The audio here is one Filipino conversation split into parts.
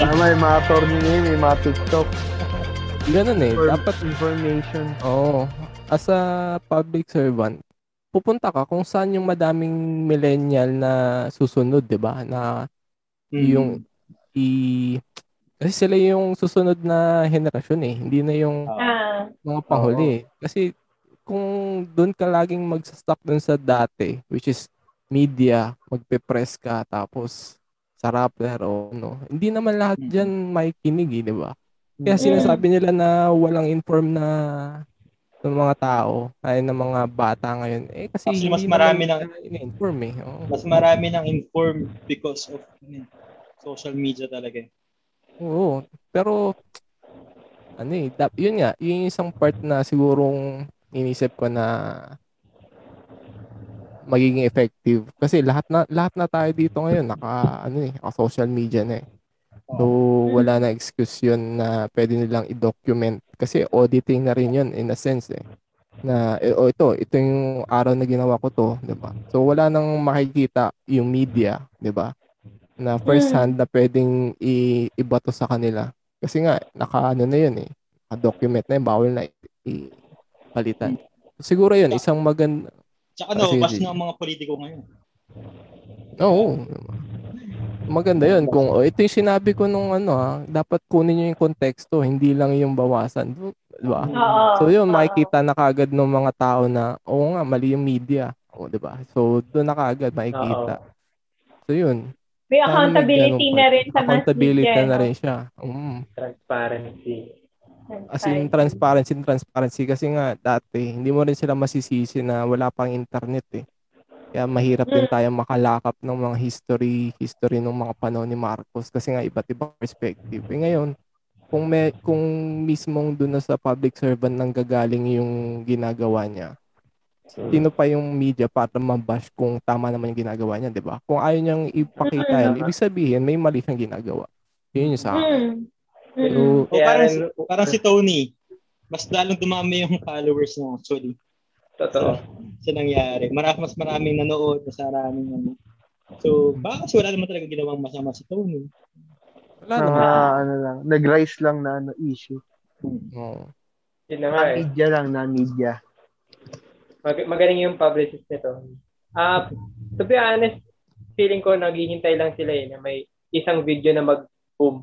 Tama, yung mga attorney ngayon, may mga TikTok. Ganun eh. Dapat, information. oo. as a public servant, pupunta ka kung saan yung madaming millennial na susunod, di ba? Na Mm. yung i kasi sila yung susunod na henerasyon eh. Hindi na yung Ah, mga panghuli. eh. Kasi kung doon ka laging magsastock dun sa dati, which is media, magpe-press ka, tapos sa Rappler o ano, hindi naman lahat dyan makikinig eh, di ba? Kaya sinasabi nila na walang inform na ng mga tao, ay ng mga bata ngayon. Eh kasi Actually, mas marami naman ng- nila in-inform eh. Oo. Mas marami ng informed because of ano, social media talaga. eh. Oo. Pero, ano eh, yun nga, yung isang part na sigurong inisip ko na magiging effective. Kasi lahat na lahat na tayo dito ngayon naka ano eh, naka social media na eh. So wala na excuse yun na pwede nilang i-document kasi auditing na rin yun in a sense eh. Na eh, oh, ito, ito yung araw na ginawa ko to, 'di ba? So wala nang makikita yung media, 'di ba? Na first Mm. hand na pwedeng i- ibato sa kanila. Kasi nga naka ano na yun eh. Naka-document na yun, bawal na i- palitan. Siguro yun, isang maganda Tsaka Ah, no, bas na ang mga politiko ngayon. Oo. Maganda yun. Kung oh, ito yung sinabi ko nung ano ha, dapat kunin nyo yung konteksto, hindi lang yung bawasan. Di ba? oo. So yun, makikita na kagad ng mga tao na, oo nga, mali yung media. O, di ba? So doon na kagad makikita. So yun. May accountability na rin sa mass Accountability media. na no? rin siya. Mm. Transparency. As in transparency, transparency kasi nga dati hindi mo rin sila masisisi na wala pang internet eh. Kaya mahirap din Mm. tayo makalakap ng mga history, history ng mga panahon ni Marcos kasi nga iba't ibang perspective. Eh ngayon, kung may kung mismong doon na sa public servant nang gagaling yung ginagawa niya, sino pa yung media para mabash kung tama naman yung ginagawa niya, 'di ba? Kung ayaw niyang ipakita Mm. yun, ibig sabihin may mali siyang ginagawa. Yun yung sa akin. Mm. Pero Mm. O parang, rin- si, parang si Tony, mas lalong dumami yung followers niya actually Totoo. sa nangyari. Marami, mas maraming nanood, mas maraming ano. So, baka kasi wala naman talaga ginawang masama si Tony. wala Mga naman. ano lang, nag-rise lang na ano, issue. Oo. Yun na nga eh. media lang, na media. Mag- magaling yung publicist nito. Ah, to be honest, feeling ko naghihintay lang sila eh na may isang video na mag-boom.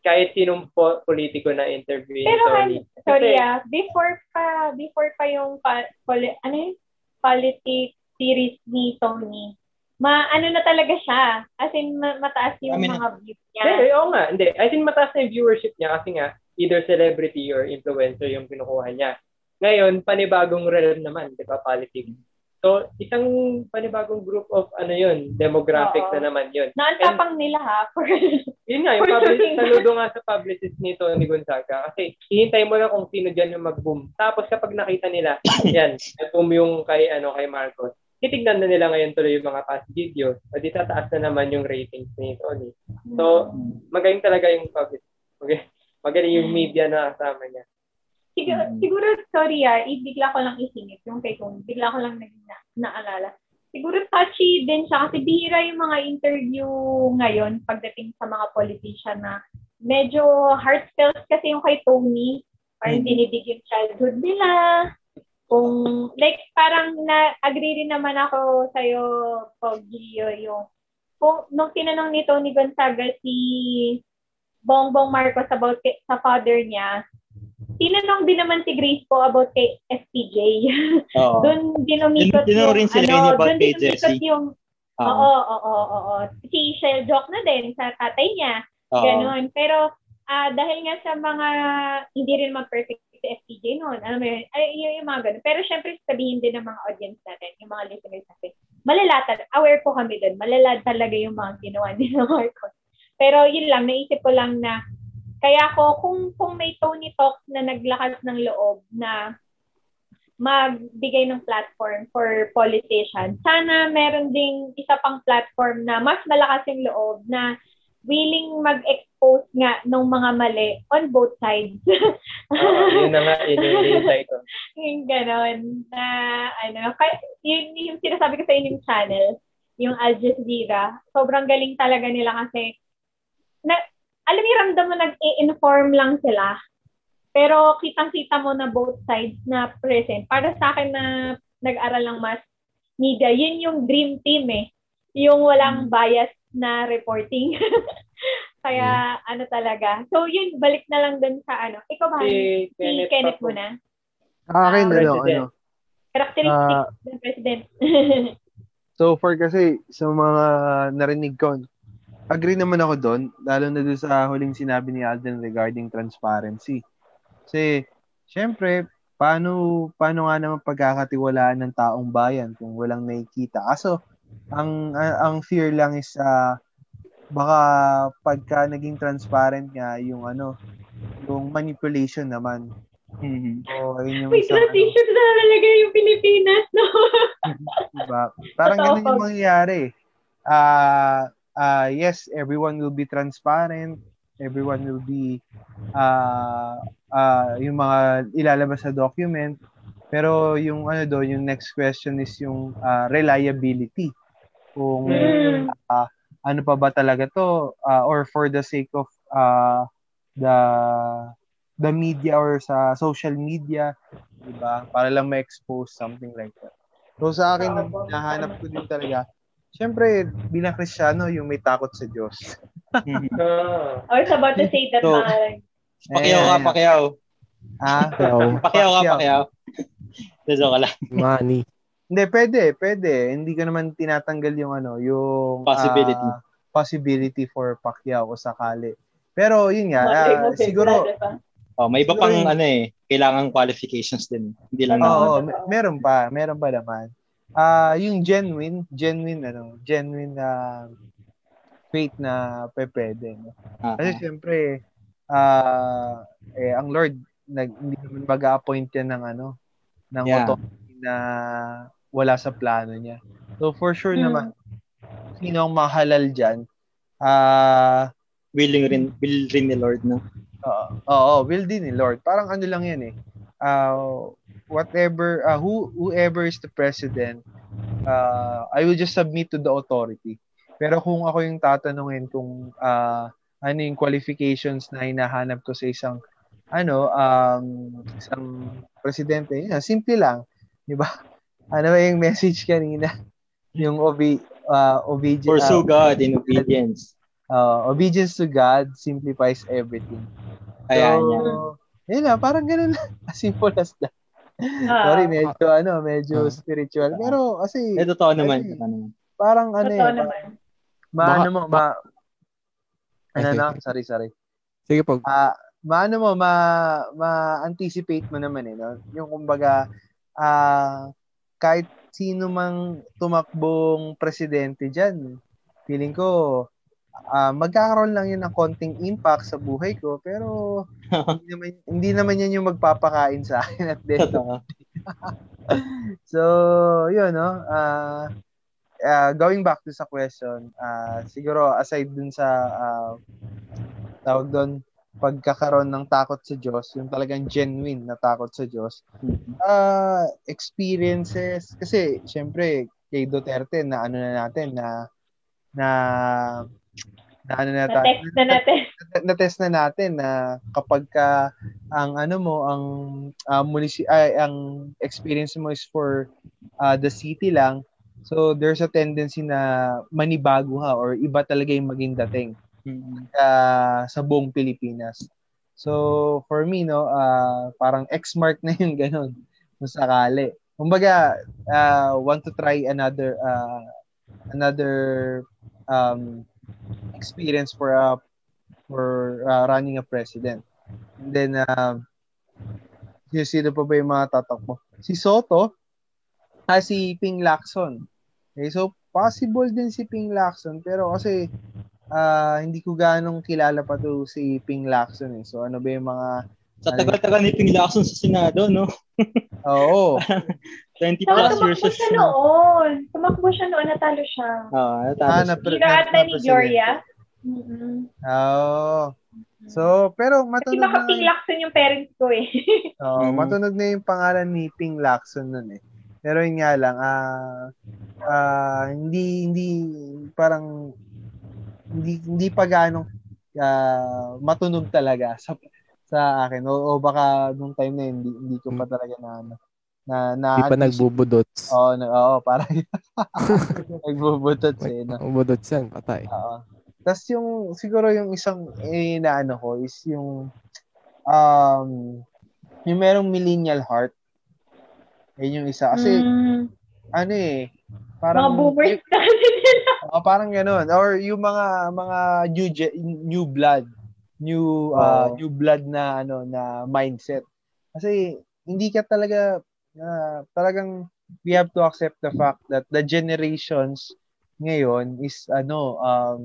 Kahit sinong po- politiko na interview Pero Tony. han- sorry Kasi- ah, before pa, before pa yung pa, poli, ano yun? Politics series ni Tony, ma ano na talaga siya. As in, ma- mataas yung Kami na- mga views niya. Hindi, oo nga. Hindi. I think mataas na yung viewership niya kasi nga, either celebrity or influencer yung kinukuha niya. Ngayon, panibagong realm naman, di ba, politics. So, isang panibagong group of ano yun, demographic Oo. na naman yun. Naantapang nila ha. For, Yun nga, yung publicist, saludo nga sa publicist nito ni Gonzaga. Kasi hihintay mo na kung sino dyan yung mag-boom. Tapos kapag nakita nila, yan, nag-boom yung kay, ano, kay Marcos. Titignan na nila ngayon tuloy yung mga past videos. O di tataas na naman yung ratings ni Tony. So, magaling talaga yung public. Magaling, magaling yung media na kasama niya. Siguro, siguro, sorry ah, ibigla ko lang isingit yung kay Tony. Bigla ko lang naging na, naalala. Siguro touchy din siya kasi bihira yung mga interview ngayon pagdating sa mga politician na medyo heartfelt kasi yung kay Tony. Parang Mhm. dinidig yung childhood nila. Kung, like, parang na-agree rin naman ako sa'yo, Poggio, yung, kung, nung tinanong ni Tony Gonzaga si Bongbong Marcos about sa father niya, tinanong din naman si Grace po about kay SPJ. Oo. doon dinumikot Tin- tinanong rin sila ano, about doon dinumikot yung, Oo. oo, oo, oo, oo. Si Shell joke na din sa tatay niya. Oo. Ganon. Pero ah dahil nga sa mga hindi rin mag-perfect si FPJ noon, alam mo yun, ay, yun yung mga ganun. Pero syempre sabihin din ng mga audience natin, yung mga listeners natin, malala talaga, aware po kami doon, malala talaga yung mga ginawa ni Marcos. Pero yun lang, naisip ko lang na, kaya ko, kung, kung may Tony Talks na naglakas ng loob na magbigay ng platform for politicians. Sana meron ding isa pang platform na mas malakas yung loob na willing mag-expose nga ng mga mali on both sides. Oo, yun na nga, yun yung insight ko. yung ganon na ano, kaya, yun yung sinasabi ko sa inyong channel, yung Al Jazeera, sobrang galing talaga nila kasi na, alam mo, ramdam mo nag-i-inform lang sila. Pero kitang-kita mo na both sides na present. Para sa akin na nag-aral ng mass media, yun yung dream team eh. Yung walang bias na reporting. Kaya ano talaga. So yun, balik na lang dun sa ano. Ikaw ba? Si Si Kenneth, Kenneth Paco. muna. Akin, Ah, ano, President. ano. Characteristics Ah, ng president. So far kasi sa mga narinig ko, agree naman ako doon, lalo na doon sa huling sinabi ni Alden regarding transparency. Kasi, syempre, paano, paano nga naman pagkakatiwalaan ng taong bayan kung walang nakikita? Kaso, ang, ang ang fear lang is, ah, baka pagka naging transparent nga yung ano, yung manipulation naman. Mhm. So, ayun yung Wait, isang, ano, transition na talaga yung Pilipinas, no? Diba? Parang Totoo ganun yung mangyayari. Ah, ah, yes, everyone will be transparent. Everyone will be ah ah yung mga ilalabas sa document. Pero yung ano doon, yung next question is yung ah, reliability. Kung Mm. ano pa ba talaga to ah, or for the sake of ah, the the media or sa social media, 'di ba? Para lang ma-expose something like that. So sa akin, nahanap ko din talaga. Siyempre, bilang Kristiyano, yung may takot sa Diyos. Mhm. Ah. I was about to say that, So, mga Pakyaw ka, Ayan. pakyaw. Ah, So, Pakyaw ka, pakyaw. Joke ka lang. money. hindi, pwede, pwede. Hindi ko naman tinatanggal yung ano, yung Possibility. ah, possibility for Pacquiao o sakali. Pero yun nga, Malay ah, mo, siguro. Oh, may iba Siguro pang ano eh, kailangan qualifications din. Hindi lang Oo, na. oh, meron pa, meron pa naman. Ah, yung genuine, genuine ano, genuine na faith na pwede, no? Ah, Kasi syempre, ah eh, ang Lord, nag, hindi naman mag-appoint yan ng ano, ng Yeah. authority na wala sa plano niya. So for sure Mm. naman, sino ang mahalal dyan, ah, willing rin, will rin ni Lord, no? Oo, oo, will din ni Lord. Parang ano lang yan eh. Uh, whatever, uh, who, whoever is the president, uh, I will just submit to the authority. Pero kung ako yung tatanungin kung uh, ano yung qualifications na hinahanap ko sa isang ano, um, isang presidente, yun, simple lang. Di ba? Ano ba yung message kanina? Yung obe, uh, obedience. Pursue God in obedience. uh, obedience to God simplifies everything. Ayan, so, yan. yun na, parang ganun lang. As simple as that. Ah, Sorry, medyo ano, medyo Ah. spiritual. Pero kasi, Eh, totoo naman. Kasi- parang ano Totoo eh, naman. maano mo, ma, ano na, sige. sorry, sorry. Sige po. Ah, maano mo, ma, ma-anticipate mo naman eh, no? Yung kumbaga, ah, kahit sino mang tumakbong presidente dyan, feeling ko, ah, magkakaroon lang yun ng konting impact sa buhay ko, pero hindi naman, hindi naman yan yung magpapakain sa akin at Totoo. So, yun, no? Ah, ah, going back to sa question, ah, siguro aside dun sa ah, tawag doon, pagkakaroon ng takot sa Diyos, yung talagang genuine na takot sa Diyos, ah experiences, kasi syempre, kay Duterte, na ano na natin, na, na, na ano na, ta- Na-text na natin. na- na-test na natin na kapag ka ang ano mo ang uh, munisi- ay, ang experience mo is for uh, the city lang so there's a tendency na manibago ha or iba talaga yung maging dating Mhm. uh, sa buong Pilipinas so for me no uh, parang X mark na yung ganun kung sakali kumbaga uh, want to try another uh, another um, experience for a for uh, running a president. And then, uh, sino, pa ba yung mga tatak mo? Si Soto, ah, si Ping Lacson. Okay, so, possible din si Ping Lacson, pero kasi ah, hindi ko ganong kilala pa to si Ping Lacson eh. So, ano ba yung mga, Sa tagal-tagal ni Ping Lacson sa Senado, no? oo, 20 Saka plus tumakbo years. siya noon. Tumakbo siya noon, natalo siya. Oo, ah, natapos. na, Hira ata ni Gloria. Mm-mm. Oo. So, pero Kasi matunog baka na, Lacson yung parents ko eh. Oo, Mm. matunog na yung pangalan ni Ping Lacson nun eh. Pero yun nga lang, ah ah, hindi, hindi, parang, hindi, hindi pa ganong ah, matunog talaga sa sa akin o, o baka nung time na yun, hindi, hindi ko pa talaga na ano na na pa nagbubudots. Oo, na, oo, parang nagbubutot eh, no? Budots yan, patay. Oo. Tapos yung, siguro yung isang inaano ko is yung, um, yung merong millennial heart. Yun yung isa. Kasi, Mm, ano eh, mga parang, boomers kasi sila. oh, parang ganun. Or yung mga, mga new, new blood. New, uh, Oo. new blood na, ano, na mindset. Kasi, hindi ka talaga, ah, talagang, we have to accept the fact that the generations ngayon is ano um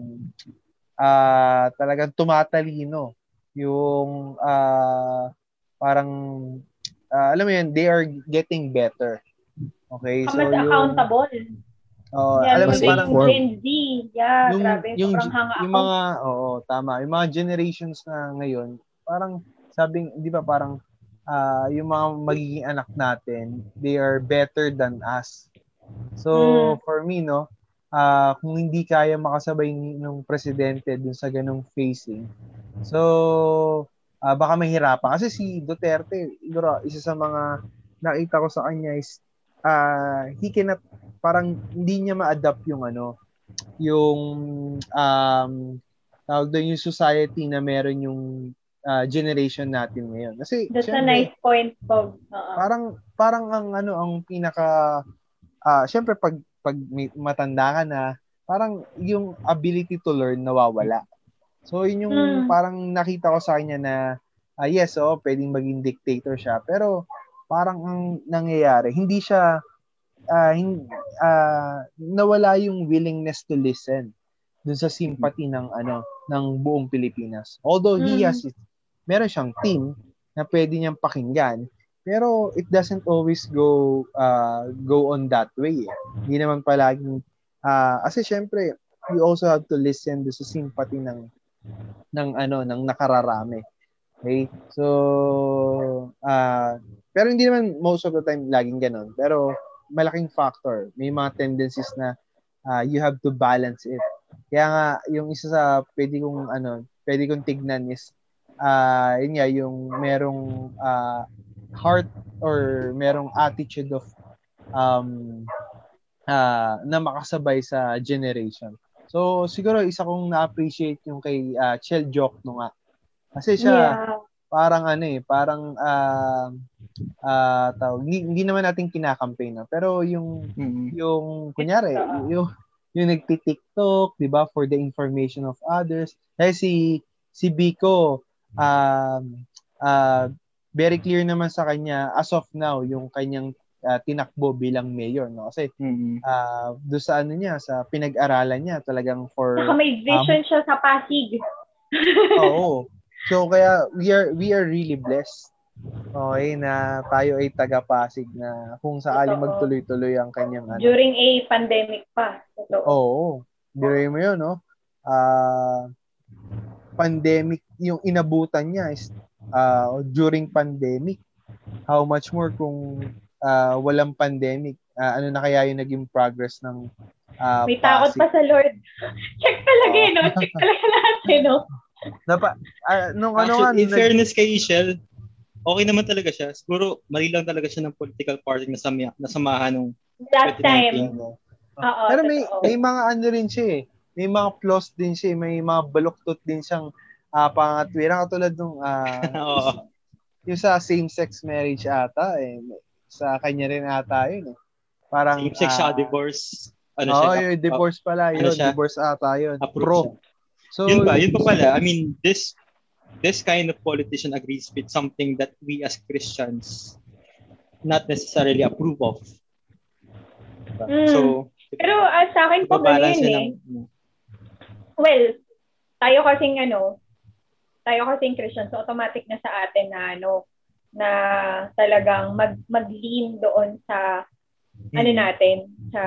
ah talagang tumatalino yung ah parang ah, alam mo yun they are getting better okay Ka so mas yung accountable. oh, yeah, alam mo parang. Gen Z. Yeah, yung grabe. yung, sobrang hanga yung mga oo tama yung mga generations na ngayon parang sabing di ba parang ah, yung mga magiging anak natin they are better than us so Mm. for me no ah kung hindi kaya makasabay ni- ng presidente dun sa ganung facing so ah, baka mahirapan kasi si Duterte siguro isa sa mga nakita ko sa kanya is ah he cannot parang hindi niya ma-adapt yung ano yung um tawag doon yung society na meron yung ah, generation natin ngayon. Kasi That's a syempre, nice point, Bob. Oo. parang parang ang ano ang pinaka ah syempre pag pag matanda ka na, parang yung ability to learn nawawala. So yun yung Hmm. parang nakita ko sa kanya na ah, yes, oh, pwedeng maging dictator siya, pero parang ang nangyayari, hindi siya ah, hin- ah, nawala yung willingness to listen dun sa sympathy ng ano ng buong Pilipinas. Although he Mm. has it, meron siyang team na pwede niyang pakinggan, pero it doesn't always go uh, go on that way. Hindi naman palaging ah kasi syempre you also have to listen do sa sympathy ng ng ano ng nakararami. Okay? So ah pero hindi naman most of the time laging ganun. Pero malaking factor. May mga tendencies na ah, you have to balance it. Kaya nga yung isa sa pwede kong ano, pwede kong tignan is ah yun nga yung merong ah, heart or merong attitude of um ah, na makasabay sa generation. So siguro isa kong na-appreciate yung kay ah, Chel Jokno nga. Kasi siya yeah. parang ano eh, parang ah ah, tawag, hindi, hindi naman natin kinakampaign na, pero yung Mm. yung kunyari, yung yung nagti-TikTok, 'di ba, for the information of others. Kasi si si Biko um uh, very clear naman sa kanya as of now yung kanyang ah, tinakbo bilang mayor, no? Kasi Mm. uh, do sa ano niya, sa pinag-aralan niya talagang for Saka may vision siya sa Pasig. Oo. So kaya we are we are really blessed. Okay, na tayo ay taga-Pasig na kung sakaling Totoo. magtuloy-tuloy ang kanyang ano. During a pandemic pa. Totoo. Oo. Biruin mo yun, no? Ah, pandemic, yung inabutan niya is ah, during pandemic. How much more kung ah, walang pandemic? Ah, ano na kaya yung naging progress ng ah, May takot Pasig? pa sa Lord. Check talaga eh, no? Check talaga lahat eh, no? Napa, ah, nung ano nga, Actually, in nung nag- fairness kay Ishel, okay naman talaga siya. Siguro, mali lang talaga siya ng political party na sama, nasamahan ng Last 2019. time. Oo, Pero may totoo. may mga ano rin siya eh. May mga flaws din siya, eh. may mga baluktot din siyang uh, pangatwiran katulad nung ah, Oo. yung sa same-sex marriage ata eh. Sa kanya rin ata yun eh. Parang Same-sex siya, ah, divorce. Ano Oo, siya? yung divorce pala ano yun. siya? divorce ata yun. Approve Pro. siya. So, yun ba? Yun pa pala. I mean, this this kind of politician agrees with something that we as Christians not necessarily approve of. Diba? Mm. So, Pero ah, sa akin po ibabalance ganyan niya eh. ng, ano, Well, tayo kasing ano, tayo kasing Christian, so automatic na sa atin na ano, na talagang mag, mag-lean doon sa ano Hmm. natin, sa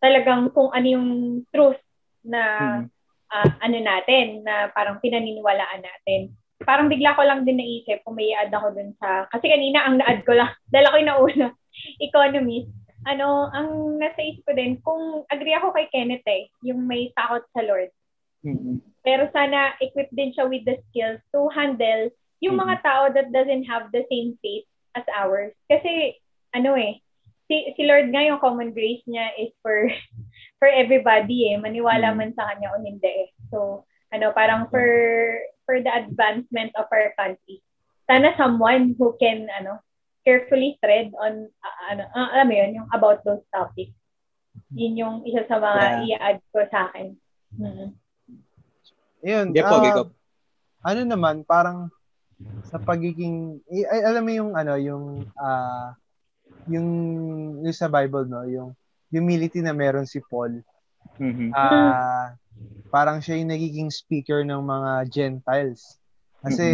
talagang kung ano yung truth na Hmm. ah, ano natin, na parang pinaniniwalaan natin. Parang bigla ko lang din naisip kung may add ako dun sa, kasi kanina ang na-add ko lang, dala ko yung nauna, economist. Ano, ang nasa isip ko din, kung agree ako kay Kenneth eh, yung may takot sa Lord. Mm-mm. Pero sana equip din siya with the skills to handle yung mga tao that doesn't have the same faith as ours. Kasi, ano eh, si, si Lord nga yung common grace niya is for for everybody eh. Maniwala Mm. man sa kanya o hindi eh. So, ano, parang for for the advancement of our country. Sana someone who can, ano, carefully tread on, uh, ano, uh, alam mo yun, yung about those topics. Yun yung isa sa mga i-add ko sa akin. Mm. Yun. Hindi po, ah, ikaw. ano naman, parang sa pagiging, eh, ay, alam mo yung, ano, yung, ah, yung, yung sa Bible, no, yung humility na meron si Paul. Mhm. Ah, parang siya yung nagiging speaker ng mga Gentiles. Kasi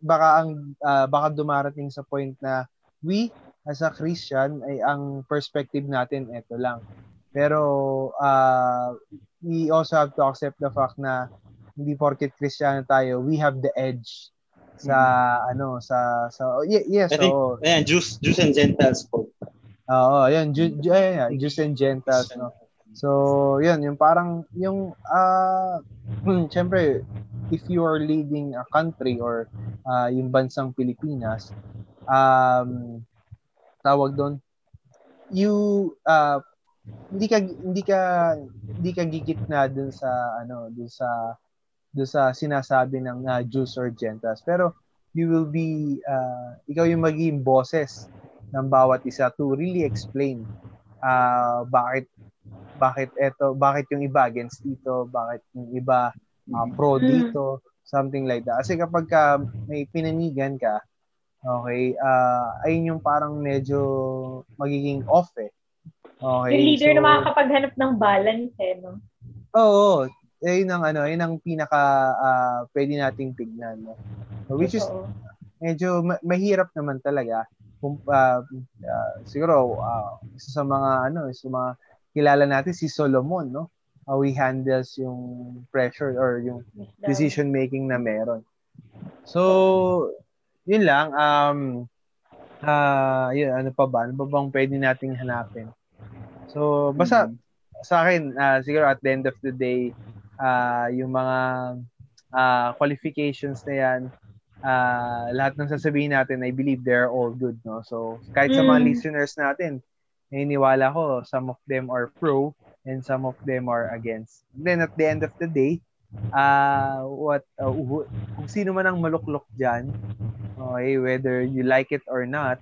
baka ang ah, baka dumarating sa point na we as a Christian ay ang perspective natin ito lang. Pero ah, we also have to accept the fact na hindi porket Kristiyano tayo, we have the edge sa ano sa sa oh, ye- yes I think- oo. Ayan, Jews, Jews and Gentiles po. Oo, Ju- Ju- ayun, nga, Jews and Gentiles, no. So, yun, yung parang, yung, ah, hmm, syempre, if you are leading a country or ah, yung bansang Pilipinas, um, tawag doon, you, ah, hindi ka, hindi ka, hindi ka gigit na dun sa, ano, dun sa, dun sa sinasabi ng ah, Jews or Gentiles. Pero, you will be, ah, ikaw yung magiging bosses ng bawat isa to really explain ah bakit bakit eto bakit yung iba against dito bakit yung iba ah, pro Mm. dito something like that kasi kapag ka may pinanigan ka okay ah ayun yung parang medyo magiging off eh okay Yung leader so- na makakapaghanap ng balance eh, no? Oo, eh, yun ang ano, yun ang pinaka ah, pwede nating tignan, no? Which is medyo ma- mahirap naman talaga. Kung ah, ah, siguro ah, isa sa mga ano, isa sa mga kilala natin si Solomon, no? How he handles yung pressure or yung decision making na meron. So, yun lang um ah yun, ano pa ba? Ano pa bang pwede nating hanapin? So, basta sa akin, ah, siguro at the end of the day, ah, yung mga ah, qualifications na yan, ah, lahat ng sasabihin natin, I believe they're all good, no? So, kahit sa mga Mm. listeners natin, naniniwala ko, some of them are pro and some of them are against. Then, at the end of the day, ah what, ah, who- kung sino man ang maluklok dyan, okay, whether you like it or not,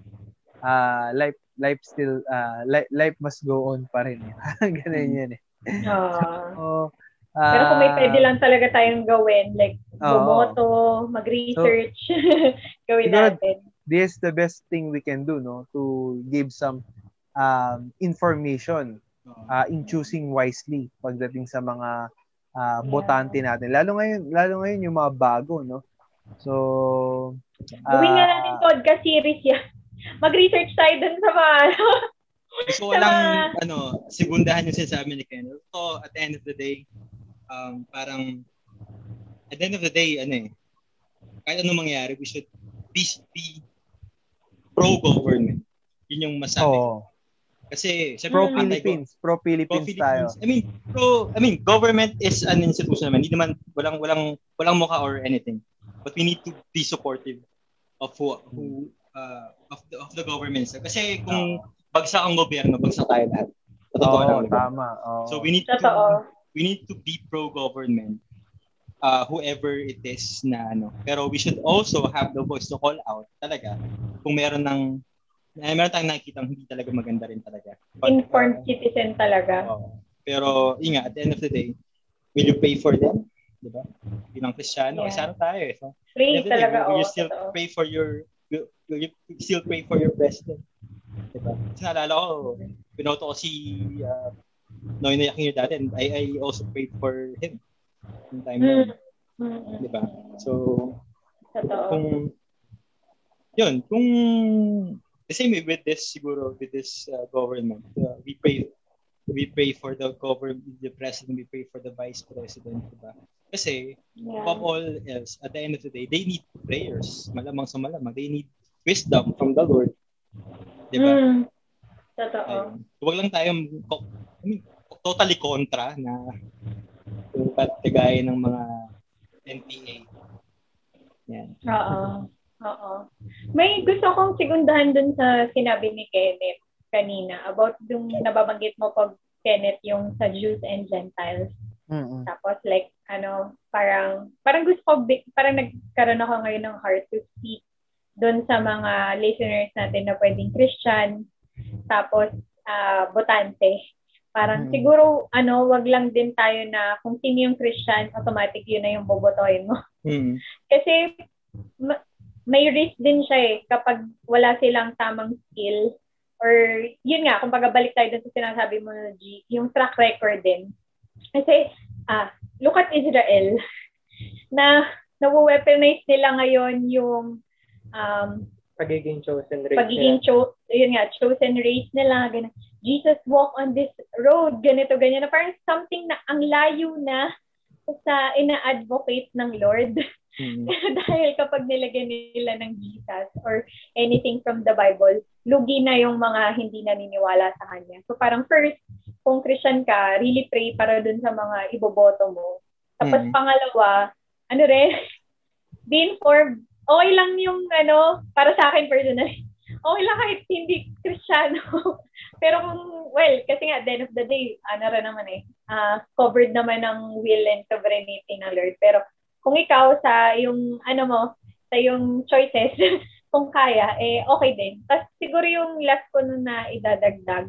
ah life life still uh, life, life must go on pa rin. Ganun yan eh. So, Pero kung may pwede lang talaga tayong gawin, like bumoto, mag-research, gawin Siguro- natin. this is the best thing we can do no to give some um, information uh, in choosing wisely pagdating sa mga uh, Yeah. botante natin lalo ngayon lalo ngayon yung mga bago no so Gawin nga ah, natin podcast series yan. Mag-research tayo dun sa mga ano. Gusto ko lang, ano, segundahan yung sinasabi ni Ken. So, at the end of the day, um, parang, at the end of the day, ano eh, kahit anong mangyari, we should be, be pro-government. Yun yung masabi. oh, Kasi, syempre, pro. Philippines pro Philippines tayo I mean, pro, I mean, government is an institution naman. Hindi naman, walang, walang, walang mukha or anything. But we need to be supportive of who, who uh, of the, of the government. Kasi kung bagsak ang gobyerno, bagsak tayo lahat. Sa totoo lang, Oo, di ba? tama oo. So we need to Totoo. we need to be pro-government uh, whoever it is na ano. Pero we should also have the voice to call out talaga kung meron ng eh, meron tayong nakikita hindi talaga maganda rin talaga. But, Informed uh, citizen talaga. oo. pero yun nga, at the end of the day, will you pray for them? Di ba? Bilang Kristiyano, Yeah. isa na tayo eh. So, Pray day, talaga. will you still totoo. pray for your will, will you still pray for your president? Diba? Kasi naalala ko, pinoto ko si uh, Noy na Aquino dati and I, I also prayed for him yung time na. Mm. Mm, mm. Diba? So, Totoo. kung yun, kung the same with this siguro with this uh, government uh, we pray we pray for the government the president we pray for the vice president diba kasi Yeah. above all else at the end of the day they need prayers malamang sa malamang they need wisdom from the Lord diba Mm. Totoo. Ayun. Huwag lang tayong I mean, totally kontra na Yung katigaya ng mga NPA. Yan. Oo. Oo. May gusto kong sigundahan dun sa sinabi ni Kenneth kanina about yung nababanggit mo pag Kenneth yung sa Jews and Gentiles. Mm-mm. Tapos like ano, parang parang gusto ko parang nagkaroon ako ngayon ng heart to speak doon sa mga listeners natin na pwedeng Christian tapos ah, botante. Parang Mm. siguro ano, wag lang din tayo na kung sino yung Christian, automatic yun na yung bobotohin mo. Mm. Kasi ma- may risk din siya eh kapag wala silang tamang skill or yun nga, kung balik tayo dun sa sinasabi mo G, yung track record din. Kasi, ah, look at Israel na nawo-weaponize nila ngayon yung um, Pagiging chosen race pagiging cho- yun nga, chosen race nila, ganun. Jesus walk on this road, ganito, ganyan. Na parang something na ang layo na sa ina-advocate ng Lord. Mm. Dahil kapag nilagyan nila ng Jesus or anything from the Bible, lugi na yung mga hindi naniniwala sa kanya. So parang first, kung Christian ka, really pray para dun sa mga iboboto mo. Tapos Mm. pangalawa, ano rin, be informed. Okay lang yung ano, para sa akin personally, okay lang kahit hindi Kristiyano. Pero kung, well, kasi nga, at the end of the day, ano rin naman eh, ah, covered naman ng will and sovereignty ng Lord. Pero kung ikaw sa yung ano mo, sa yung choices, kung kaya, eh okay din. Tapos siguro yung last ko nun na idadagdag,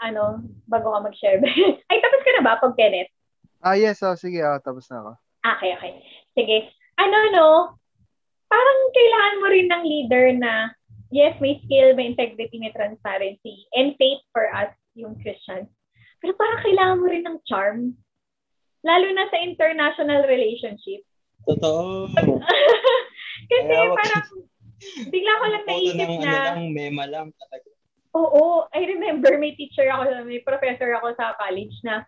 ano, bago ka mag-share. Ay, tapos ka na ba pag Kenneth? Ah, yes. Oh, sige. Oh, tapos na ako. Ah, Okay, okay. Sige. Ano, no? Parang kailangan mo rin ng leader na, yes, may skill, may integrity, may transparency, and faith for us, yung Christians. Pero parang kailangan mo rin ng charm. Lalo na sa international relationship. Totoo. Kasi Kaya parang, bigla ko lang naisip ng ano na, lang, mema lang talaga. Oo, I remember may teacher ako, may professor ako sa college na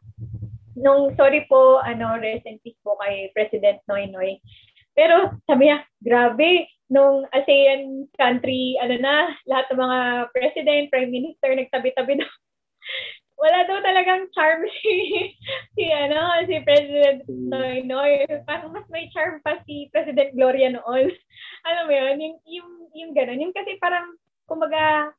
nung, sorry po, ano, rest in peace po kay President Noy Noy. Pero sabi niya, grabe, nung ASEAN country, ano na, lahat ng mga president, prime minister, nagtabi-tabi daw. Wala daw talagang charm si, si, ano, si President Noy Noy. Parang mas may charm pa si President Gloria noon. Alam mo yun, yung, yung, yung gano'n. Yung kasi parang, kumbaga,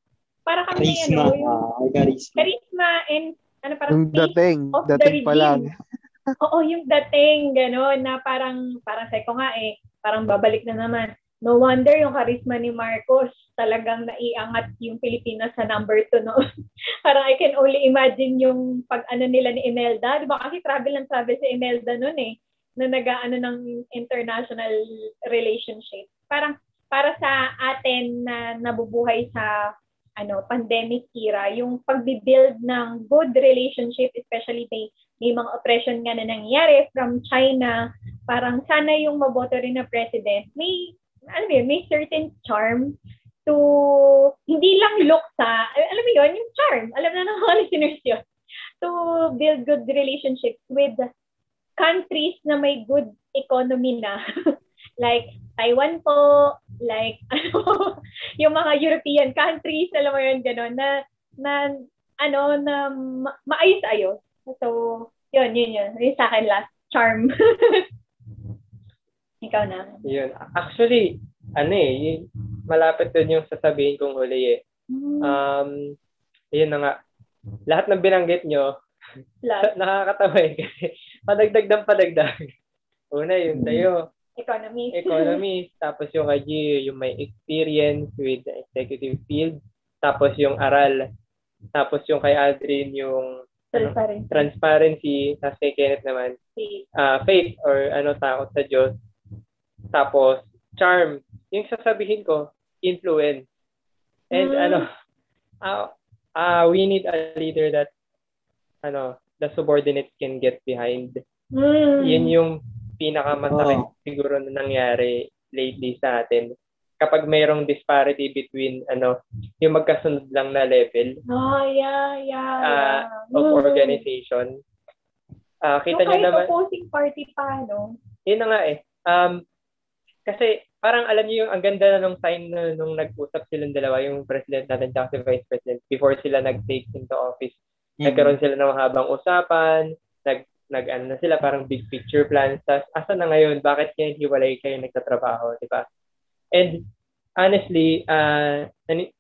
para kami, Charisma. ano, yung Ah, charisma. charisma and, ano, parang Yung dating. of the Dating pa lang. Oo, yung dating, gano'n, na parang, parang sa ko nga eh, parang babalik na naman. No wonder yung charisma ni Marcos talagang naiangat yung Pilipinas sa number 2 noon. parang I can only imagine yung pag ano nila ni Imelda. Di ba kasi travel and travel si Imelda noon eh na nag-ano ng international relationship. Parang para sa atin na nabubuhay sa ano pandemic era, yung pagbi-build ng good relationship, especially may, may mga oppression nga na nangyayari from China, parang sana yung maboto rin na president, may mo yun, may certain charm to hindi lang look sa alam mo yun, yung charm. Alam na ng mga listeners yun. To build good relationships with countries na may good economy na. like Taiwan po, like ano, yung mga European countries, alam mo yun, gano'n, na, na, ano, na ma- maayos-ayos. So, yun, yun, yun. Yung sa akin last, charm. Ikaw na. Yun. Actually, ano eh, yun, malapit din yung sasabihin kong huli eh. Um, yun na nga. Lahat ng binanggit nyo, nakakatawa eh. Kasi padagdag ng padagdag. Una, yung sa'yo, economy. economy. tapos yung kay yung may experience with the executive field. Tapos yung aral. Tapos yung kay Adrian, yung Transparency. transparency. Tapos kay Kenneth naman, uh, faith or ano, takot sa Diyos. Tapos, charm. Yung sasabihin ko, influence. And Mm. ano, uh, uh, we need a leader that ano, the subordinates can get behind. Mm. Yun yung pinakamasakit Oo. siguro na nangyari lately sa atin. Kapag mayroong disparity between ano, yung magkasunod lang na level Oh, yeah, yeah, Ah, yeah. of Mm. organization. Ah, kita Yung nyo kahit naman, opposing party pa, no? yun na nga eh. Um, kasi parang alam niyo yung ang ganda na nung sign na nung nag-usap silang dalawa, yung president natin at si vice president, before sila nag-take into office. Mm. Nagkaroon sila ng habang usapan, nag, nag ano na sila parang big picture plans. Tapos asa na ngayon? Bakit ngayon hiwalay kayo nagtatrabaho, di ba? And honestly, uh,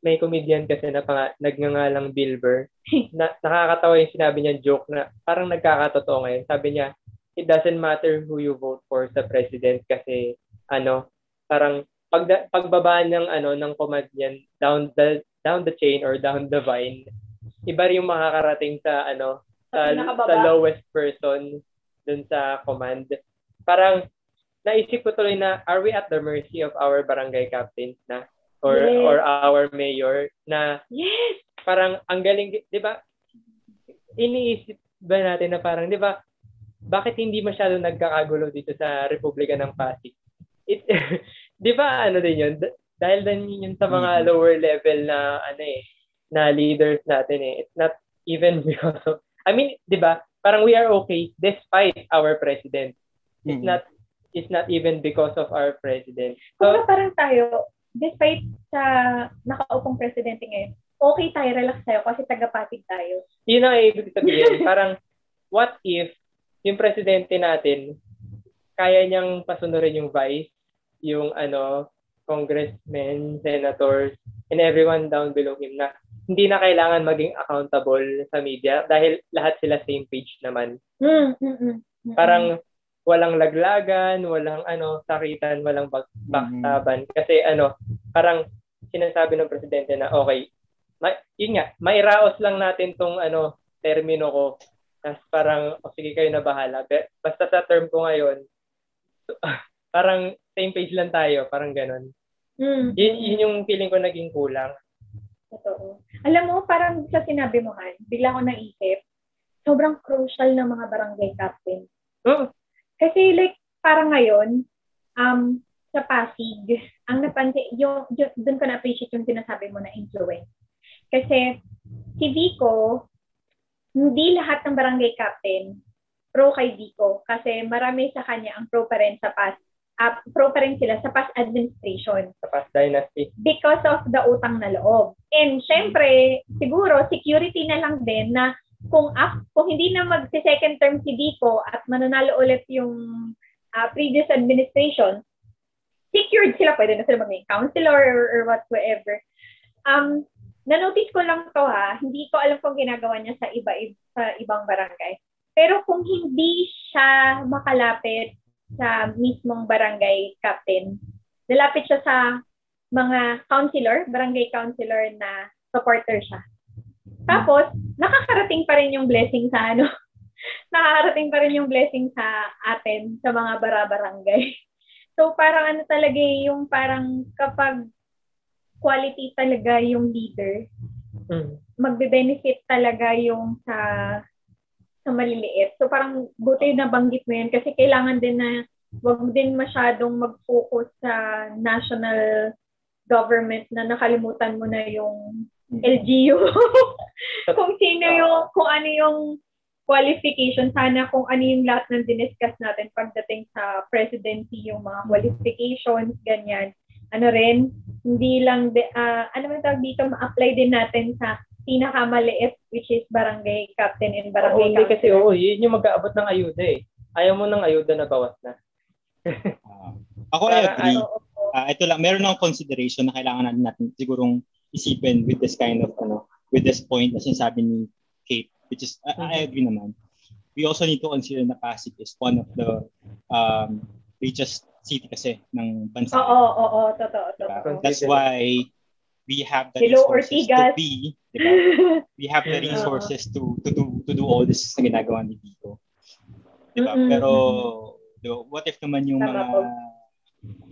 may comedian kasi na pang, nagngangalang Bilber. na, nakakatawa yung sinabi niya joke na parang nagkakatotoo ngayon. Sabi niya, it doesn't matter who you vote for sa president kasi ano, parang pag pagbaba ng ano ng command niyan down the down the chain or down the vine, iba rin yung makakarating sa ano sa, sa lowest person dun sa command. Parang naisip ko tuloy na are we at the mercy of our barangay captains na? Or yes. or our mayor na yes! parang ang galing 'di ba? Iniisip ba natin na parang 'di ba? Bakit hindi masyado nagkakagulo dito sa Republika ng Pasig it 'di ba ano din 'yun dahil din yun sa mga mm-hmm. lower level na ano eh na leaders natin eh it's not even because of I mean 'di ba parang we are okay despite our president it's mm-hmm. not is not even because of our president. So, Kung parang tayo, despite sa nakaupong presidente ngayon, okay tayo, relax tayo kasi tagapatig tayo. Yun ang ibig sabihin. parang, what if yung presidente natin, kaya niyang pasunurin yung vice, yung ano, congressmen, senators, and everyone down below him na hindi na kailangan maging accountable sa media dahil lahat sila same page naman. Mm, mm, mm, mm. Parang walang laglagan, walang ano, sakitan, walang backstaban. Mm-hmm. Kasi ano, parang sinasabi ng presidente na okay, ma- yun nga, mairaos lang natin tong ano, termino ko. Tapos parang, o oh, sige kayo na bahala. Basta sa term ko ngayon, parang same page lang tayo, parang ganon. Mm. Yun, yun yung feeling ko naging kulang. Totoo. Alam mo, parang sa sinabi mo, Han, bigla ko naisip, sobrang crucial ng mga barangay captain. Oh, kasi like, parang ngayon, um, sa Pasig, ang napansin, yung, yung doon ko na-appreciate yung sinasabi mo na influence. Kasi si Vico, hindi lahat ng barangay captain pro kay Vico kasi marami sa kanya ang pro pa rin sa past uh, pro pa rin sila sa past administration. Sa past dynasty. Because of the utang na loob. And syempre, siguro security na lang din na kung af, kung hindi na mag second term si Vico at mananalo ulit yung uh, previous administration, secured sila, pwede na sila maging counselor or, or whatsoever. Um, na-notice ko lang to ha, hindi ko alam kung ginagawa niya sa iba sa ibang barangay. Pero kung hindi siya makalapit sa mismong barangay captain, nalapit siya sa mga counselor, barangay counselor na supporter siya. Tapos, nakakarating pa rin yung blessing sa ano, nakakarating pa rin yung blessing sa atin, sa mga barabarangay. So, parang ano talaga eh, yung parang kapag quality talaga yung leader, mm. magbe-benefit talaga yung sa sa maliliit. So, parang buti na banggit mo yan kasi kailangan din na wag din masyadong mag-focus sa national government na nakalimutan mo na yung LGU. kung sino yung, kung ano yung qualification, sana kung ano yung lahat ng diniscuss natin pagdating sa presidency, yung mga qualifications, ganyan. Ano rin, hindi lang, de, uh, ano man tawag dito, ma-apply din natin sa pinakamaliit, which is barangay captain and barangay oo, Hindi kasi, oo, yun yung mag-aabot ng ayuda eh. Ayaw mo ng ayuda na bawas na. uh, ako I agree. Uh, ito lang, meron akong consideration na kailangan natin, natin sigurong isipin with this kind of ano with this point na sinasabi ni Kate which is I, I mm-hmm. agree naman we also need to consider na Pasig is one of the um, richest city kasi ng bansa. Oo, oo, oo, totoo, totoo. That's why we have the Hello, resources Ortigas. to be, diba? We have the resources to to do to do all this na ginagawa ni Vico. Diba? Mm-hmm. Pero diba, what if naman yung Tama mga po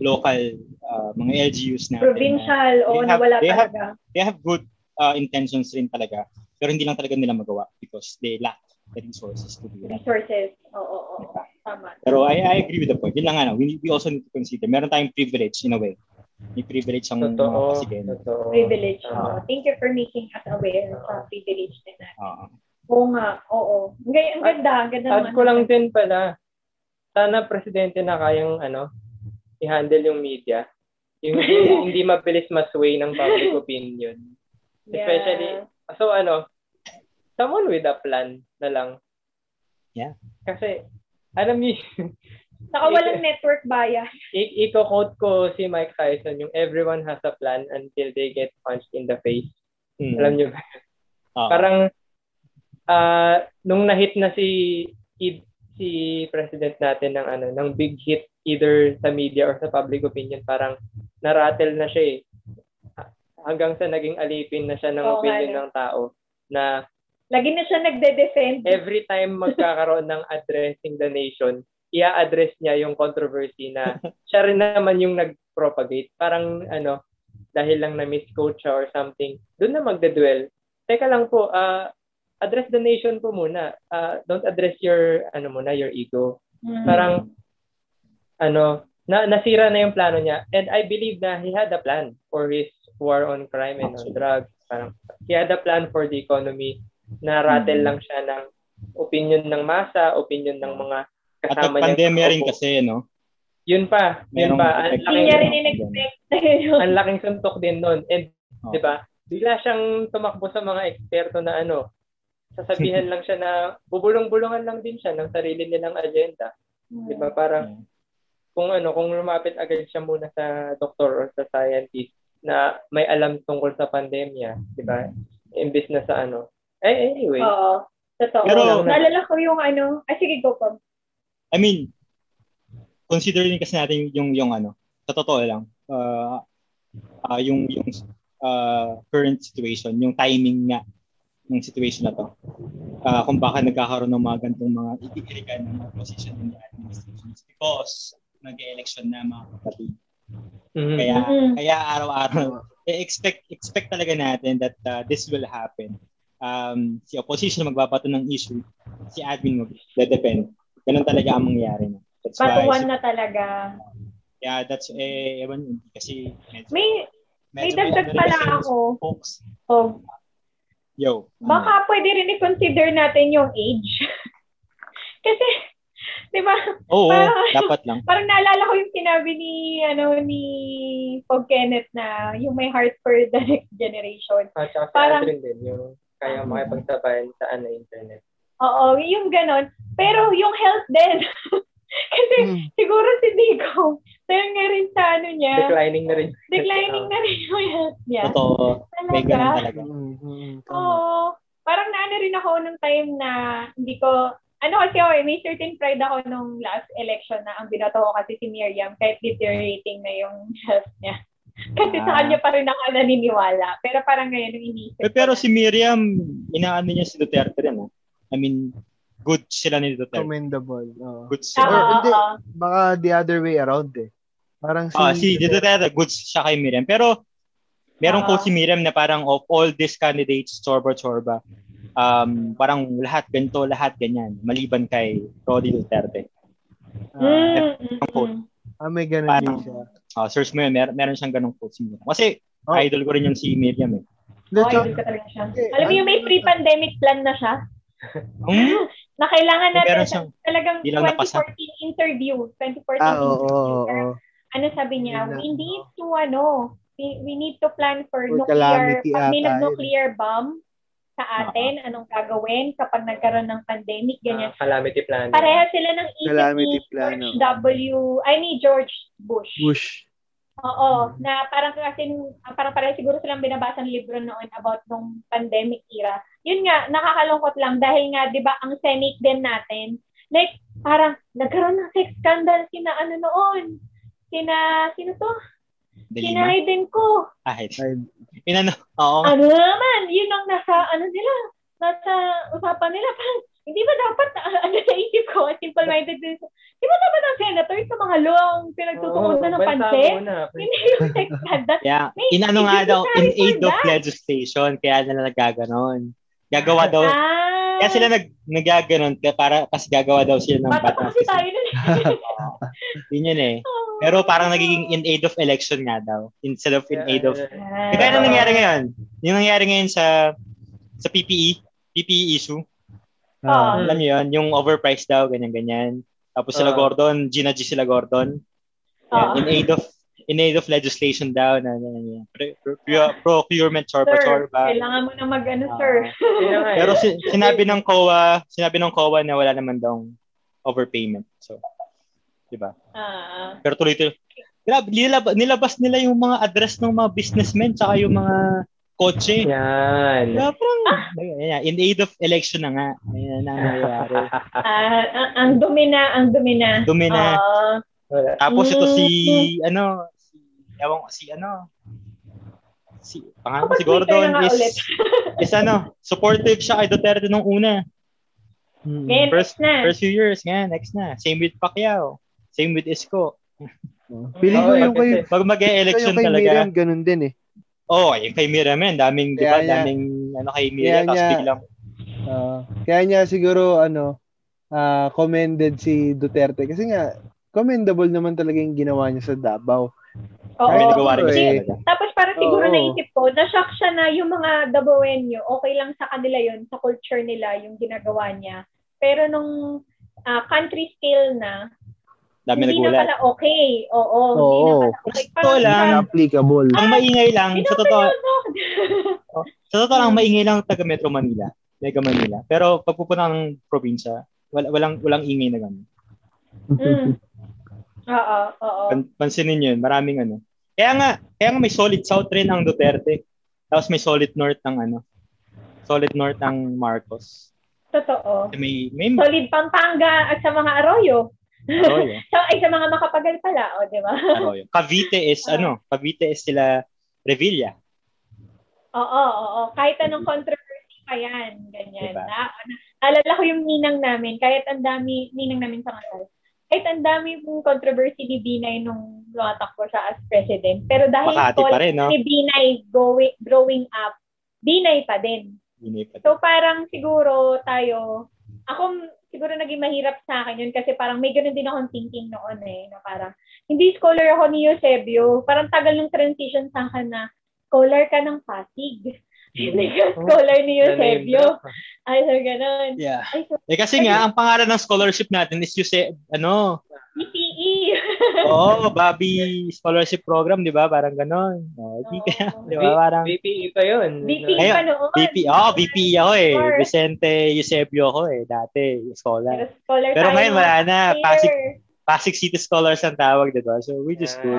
local uh, mga LGUs natin. Provincial, o oh, nawala they talaga. Have, they have good uh, intentions rin talaga. Pero hindi lang talaga nila magawa because they lack the resources to do that. Resources, oo, oo, oo. Diba? Tama. Pero I, I agree with the point. Yun lang ano, we, we also need to consider. Meron tayong privilege in a way. May privilege ang Totoo. mga kasigeno. Privilege. Uh, Thank you for making us aware uh, sa privilege din natin. Uh, oo nga, oo. Ang ganda, ang ganda. Add ko lang din pala, sana presidente na kayang ano, i-handle yung media. Yung hindi, hindi mabilis masway ng public opinion. Yeah. Especially, so ano, someone with a plan na lang. Yeah. Kasi, alam niyo, Saka walang network bias. i- i-quote ko si Mike Tyson, yung everyone has a plan until they get punched in the face. Hmm. Alam niyo ba? Oo. Parang, ah nung na-hit na si si president natin ng ano ng big hit either sa media or sa public opinion parang narattle na siya eh hanggang sa naging alipin na siya ng nga, opinion no. ng tao na Lagi na siya nagde-defend. every time magkakaroon ng addressing the nation, ia-address niya yung controversy na siya rin naman yung nag-propagate. Parang ano, dahil lang na misquote siya or something, doon na magde-dwell. Teka lang po, ah, address the nation po muna. Ah, don't address your, ano muna, your ego. Mm. Parang, ano, na, nasira na yung plano niya. And I believe na he had a plan for his war on crime and on drugs. Parang, he had a plan for the economy. Na-rattle lang siya ng opinion ng masa, opinion ng mga At kasama niya. pandemya rin kasi, no? Yun pa, yun Merong pa. Ang. Hindi niya rin in-expect. ang laking suntok din nun. And, Oh. di ba, bigla siyang tumakbo sa mga eksperto na ano, sasabihan lang siya na bubulong-bulungan lang din siya ng sarili nilang agenda. Di ba? Parang, kung ano, kung lumapit agad siya muna sa doktor or sa scientist na may alam tungkol sa pandemya, di ba? Imbis na sa ano. Eh, anyway. Oo. Totoo. Pero- Naalala ko yung ano, ay sige, go po. I mean, considering kasi natin yung yung ano, sa totoo lang, uh, uh, yung yung uh, current situation, yung timing nga ng situation na to. Uh, kung baka nagkakaroon ng mga gantong mga itikirikan ng mga position in the administration is because nag-election na mga kapatid. Mhm. Kaya Mhm. kaya araw-araw eh, expect expect talaga natin that uh, this will happen. Um, si opposition magbabato ng issue, si admin mag-depend. Ganun talaga ang mangyayari na. That's why Patuwan na talaga. Yeah, that's eh ewan yun, kasi medyo May, may medyo dagdag medyo pala ako. Folks, Oh, yo. ano? baka pwede rin i-consider natin yung age. Kasi, di ba, Oo, parang- dapat lang. parang naalala ko yung sinabi ni, ano, ni Pog Kenneth na yung may heart for the next generation. At saka si Parang- Aldrin din, yung kaya makipagsabayan sa ano, internet. Oo, yung ganon. Pero yung health din. Kasi Hmm. siguro si Nico, dahil nga rin sa ano niya, Declining na rin. declining na rin yung health niya. Totoo, may ganun Talaga. talaga. Mhm. Tama. Oo. Parang naano rin ako nung time na hindi ko, ano kasi ako eh, may certain pride ako nung last election na ang binoto ko kasi si Miriam kahit deteriorating na yung health niya. Kasi sa Ah. kanya pa rin ako naniniwala. Pero parang ngayon, yung inisip Eh, pero na- si Miriam, inaano niya si Duterte rin. ah. I mean, good sila ni Duterte. Commendable. Oo. Good Oo, sila. Or oo, hindi. oo. Baka the other way around eh. Parang si, Ah, si Duterte, good siya kay Miriam. Pero, meron Ah. ko si Miriam na parang of all these candidates, chorba-chorba, um, parang lahat ganito, lahat ganyan, maliban kay Rodi Duterte. ah, Mm, mm, mm. ah, may ganun Parang- din siya. Uh, search mo yun, mer- meron siyang ganong quote si Miriam. Kasi, Oh. idol ko rin yung si Miriam eh. Tsaka- idol ka talaga siya. Alam mo yung may pre-pandemic plan na siya? Hmm? Na kailangan natin sa siyang, talagang di lang napasa. 2014 interview. 2014 Ah, oo, interview. oo, Pero oo. ano sabi niya, Yun na, we need to ano, we, we need to plan for, For nuclear, calamity pag may nuclear bomb sa atin, anong gagawin kapag nagkaroon ng pandemic, ganyan. Ah, calamity plan. Pareha sila ng isip Calamity ni plan, George oo. W. Ay, ni George Bush. Bush. Oo, na parang kasi parang pareho siguro silang binabasa ng libro noon about nung pandemic era. Yun nga, nakakalungkot lang dahil nga 'di ba ang Senate din natin, like parang nagkaroon ng sex scandal sina ano noon. Sina sino to? Sina. Hayden ko. Ah, Inano, oo. Ano naman, yun ang nasa ano nila, nasa usapan nila parang hindi ba dapat ano sa isip ko, simple-minded din. Di ba dapat ang senator sa mga law ang pinagtutuunan ng pansin? Hindi yung sex scandal. Yeah, May inano nga daw, in aid of legislation, kaya nila nagaganon. Gagawa daw, Ah, kaya sila nag, nagaganon, kaya para, kasi gagawa daw sila ng Bata batas. kasi tayo nun. Yun yun eh. Pero parang nagiging in aid of election nga daw, instead of in aid of Ah. Eh, kaya ano nangyari ngayon? Yung nangyari ngayon sa sa PPE, PPE issue. Ah. Alam niyo yun, yung overpriced daw, ganyan-ganyan. Tapos sila Ah. Gordon, Gina G sila Gordon. Yan, in aid of in aid of legislation daw na, na, na, na pro- pro- procurement Sir, chorba-chorba. kailangan mo na mag-ano, Ah. sir. Nga eh. Pero si- sinabi ng COA, sinabi ng COA na wala naman daw overpayment. So, 'di ba? Ah, Pero tuloy-tuloy. Grabe, nilab- nilabas nila yung mga address ng mga businessmen tsaka yung mga kotse. Yan. Parang, ayan, in aid of election na nga. Ayan ang nangyayari. ah, ang, ang dumi na, ang dumi na. Dumi na. Ah, Wala. Tapos ito si, Mm. ano, ewan ko, si ano, si, pangalan ko, si Gordon is, is ano, supportive siya kay Duterte nung una. Mm. Ngayon, First, next na. first few years, nga, next na. Same with Pacquiao. Same with Isko. Feeling ko Oo, yung kay, kasi- Pag mag-e-election yung kay talaga, Miriam, ganun din eh. oh, yung kay Miriam yan, daming, di ba, daming, ano kay Miriam, kaya tapos niya- biglang, Ah, kaya niya siguro, ano, ah, commended si Duterte. Kasi nga, commendable naman talaga yung ginawa niya sa Davao. Oo. may nagawa rin kasi eh. Tapos parang siguro Oo. naisip ko, na-shock siya na yung mga Dabawenyo, okay lang sa kanila yun, sa culture nila, yung ginagawa niya. Pero nung ah, country scale na, Dami hindi na nagulat. pala okay. Oo, hindi na Oo. pala okay. Gusto lang. parang, Applicable. Ang maingay lang, sa totoo, ano? sa totoo lang, maingay lang taga Metro Manila, Mega Manila. Pero pag pupunta ng probinsya, wala, walang, walang ingay na gano'n. Mm. Oo, oo. Pan, pansinin yun, maraming ano. Kaya nga, kaya nga may solid south rin ang Duterte. Tapos may solid north ng ano, solid north ng Marcos. Totoo. May, may Solid Pampanga at sa mga Arroyo. Arroyo. sa, ay, sa mga makapagal pala, o, di ba? Arroyo. Cavite is ano, Cavite is sila Revilla. Oo, oo. Kahit anong controversy pa yan. Ganyan. Diba? Na, na, alala ko yung ninang namin, kahit ang dami, ninang namin sa kasal, kahit ang dami pong controversy ni Binay nung lumatakbo siya as president. Pero dahil Makati pa rin, no? ni Binay going, growing up, Binay pa din. Hindi pa. So parang siguro tayo, ako siguro naging mahirap sa akin yun kasi parang may ganun din akong thinking noon eh, na parang hindi scholar ako ni Eusebio. Parang tagal ng transition sa akin na scholar ka ng Pasig. Scholar ni Eusebio. Ay, so ganun. Yeah. Ay, so Eh kasi nga, ang pangalan ng scholarship natin is yung, ano, PPE. oh, Bobby Scholarship Program, di ba? Parang ganon. Oh, di kaya, di ba? Parang, VPE pa yun. VPE Ayun, pa noon. VP, oh, VP ako eh. Or- Vicente Eusebio ako eh, dati, Pero scholar. scholar Pero ngayon wala na. Pasig, Pasig City Scholars ang tawag, di ba? So, we just just good.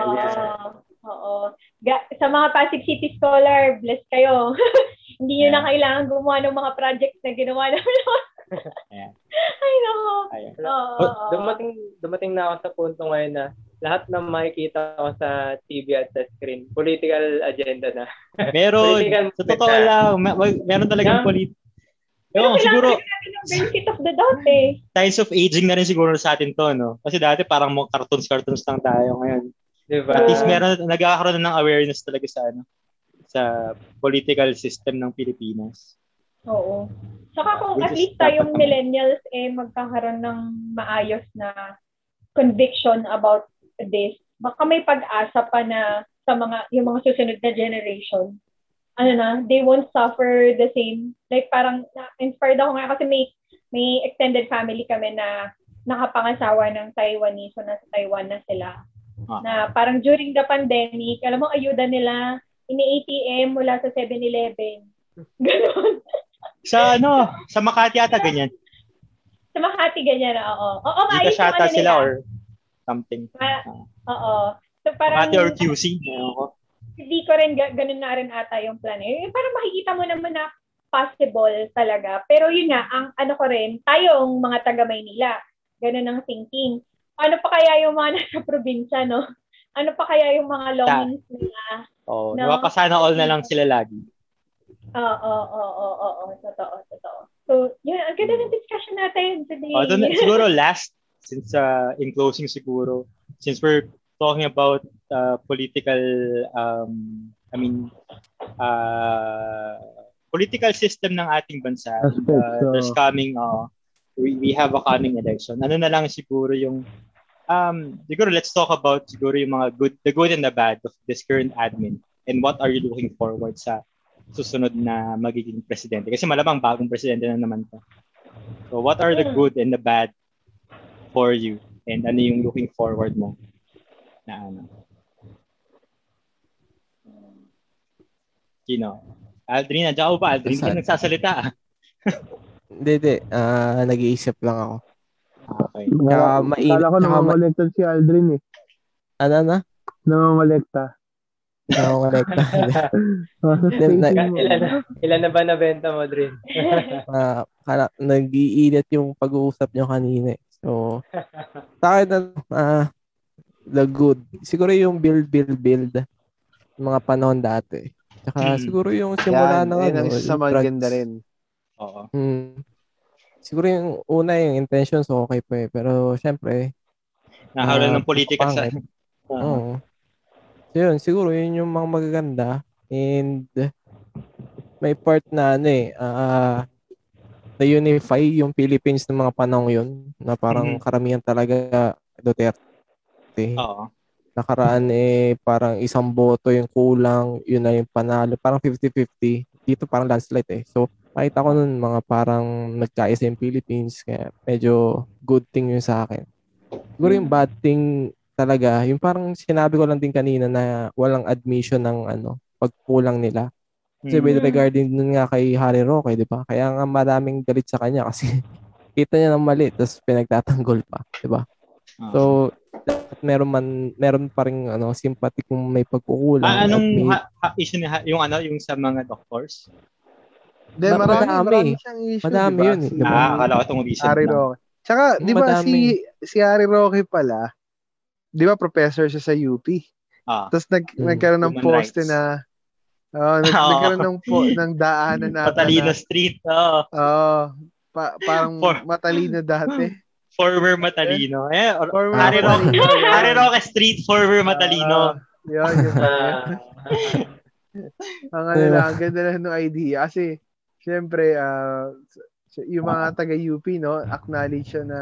Oo. Ga- sa mga Pasig City Scholar, bless kayo. Hindi nyo Yeah. na kailangan gumawa ng mga projects na ginawa namin. Ayan. Ay, nako. Du- dumating dumating na ako sa punto ngayon na lahat ng makikita ko sa TV at sa screen, political agenda na. Meron, sa totoo na. lang, meron talagang Yeah. polit. Pero Ewan siguro, benefit of the doubt eh. signs of aging na rin siguro sa atin to, no? Kasi dati parang mga cartoons-cartoons lang tayo ngayon. Di ba? At least meron, nagkakaroon na ng awareness talaga sa ano, sa political system ng Pilipinas. Oo. Saka kung Which at least tayong millennials eh magkakaroon ng maayos na conviction about this, baka may pag-asa pa na sa mga yung mga susunod na generation. Ano na, they won't suffer the same. Like parang na-inspired ako nga kasi may may extended family kami na nakapangasawa ng Taiwanese so nasa Taiwan na sila. Ah. Na parang during the pandemic, alam mo, ayuda nila, ini-ATM mula sa 7-Eleven. Ganon. Sa ano, sa Makati ata ganyan. Sa Makati, ganyan oo. Oo, maayos yung ano sila nila. or something. Ma- oo. So parang, Makati or QC. Ko. hindi ko rin, ga- ganun na rin ata yung plan. Eh, parang makikita mo naman na possible talaga. Pero yun nga, ang ano ko rin, tayong mga taga Maynila, ganun ang thinking. Ano pa kaya yung mga nasa probinsya, no? Ano pa kaya yung mga longings nila? Oh, No. napapasana all na lang sila lagi. Oo, oo, oo, oo, oo, totoo, totoo. So, yun, ang ganda ng discussion natin today. Oh, na, siguro last, since uh, in closing siguro, since we're talking about uh, political, um, I mean, uh, political system ng ating bansa. Uh, there's oh. coming, uh, we, we have a coming election. Ano na lang siguro yung, um, siguro let's talk about siguro yung mga good, the good and the bad of this current admin and what are you looking forward sa susunod na magiging presidente. Kasi malamang bagong presidente na naman to. So what are the good and the bad for you? And ano yung looking forward mo na ano? Sino? Aldrin, nandiyan ako ba? Aldrin, ka nagsasalita. Hindi, hindi. Ah, nag-iisip lang ako. Okay. Tsaka mainit. Akala ko namamalekta si Aldrin eh. ano na? Namamalekta. Then, na- ilan, na, ilan na ba nabenta mo, Drin? Ah, kala, nag-iinit yung pag-uusap nyo kanina. eh. So, sa akin na, ah, the good. Siguro yung build, build, build. Mga panahon dati. Tsaka Hmm. siguro yung simula Yan, ng ano, ang isa sa yung mga drugs. ganda rin. Oo. Hmm. Siguro yung una, yung intentions, okay pa eh. Pero, syempre, Nahawalan Ah, ng politika sa... Oo. Oo. So, yun, siguro yun yung mga magaganda. And may part na ano eh, ah, na-unify yung Philippines ng mga panahon yun na parang Mhm. karamihan talaga Duterte. Oo. Nakaraan eh parang isang boto yung kulang, yun na yung panalo. Parang 50-50. Dito parang landslide eh. So, makita ko nun mga parang nagkaisa yung Philippines. Kaya medyo good thing yun sa akin. Siguro yung bad thing talaga, yung parang sinabi ko lang din kanina na walang admission ng ano, pagkulang nila. Kasi Mm. with regarding dun nga kay Harry Roque, di ba? Kaya nga maraming galit sa kanya kasi kita niya ng mali tapos pinagtatanggol pa, di ba? Oo. So, dapat meron man meron pa rin ano, sympathy kung may pagkukulang. Ah, anong may- ha, ha, issue? Ha- Yung ano, yung sa mga doctors? Then, Ma- marami, madami. marami siyang issue, Madami diba? yun eh, diba? Ah, akala ko itong recent Harry lang. Roque. Tsaka, di ba si, si Harry Roque pala, di ba professor siya sa UP? Ah. Tapos nag, Hmm. nagkaroon ng poste rights. na, oh, nag, Oo. nagkaroon ng, po, ng daanan na, Patalino na Street. Oo. oh, pa, parang For- matalino dati. Former Matalino. Eh, or, Former Harry Roque. Matalino. Harry Roque Street, former Matalino. Ah, yun, yun. Ah, ang ano lang, ang ganda lang ng idea. Kasi, syempre, ah, yung mga taga-UP, no, acknowledge siya na,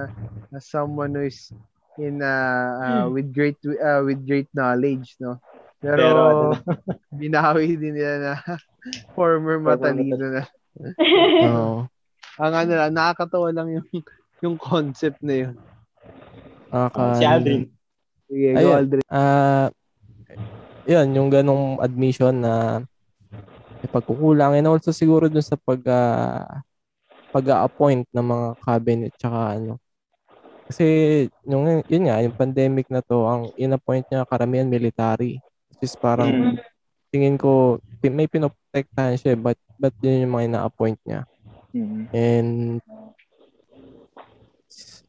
na someone who is in, ah, ah, with great, ah, with great knowledge, no. Pero, Pero, ano binawi din nila na former matalino na. Oo. Ang ano lang, nakakatawa lang yung, yung concept na yun. Nakaka- si Aldrin. Sige, go. Aldrin. Ah, yun, yung ganong admission na pagkukulang and also siguro dun sa pag ah, pag-appoint ng mga cabinet tsaka ano. Kasi yung yun nga, yung pandemic na to, ang in-appoint niya karamihan military. Which is parang Mm. tingin ko may pinoprotektahan siya, but but yun yung mga ina-appoint niya. Mm. And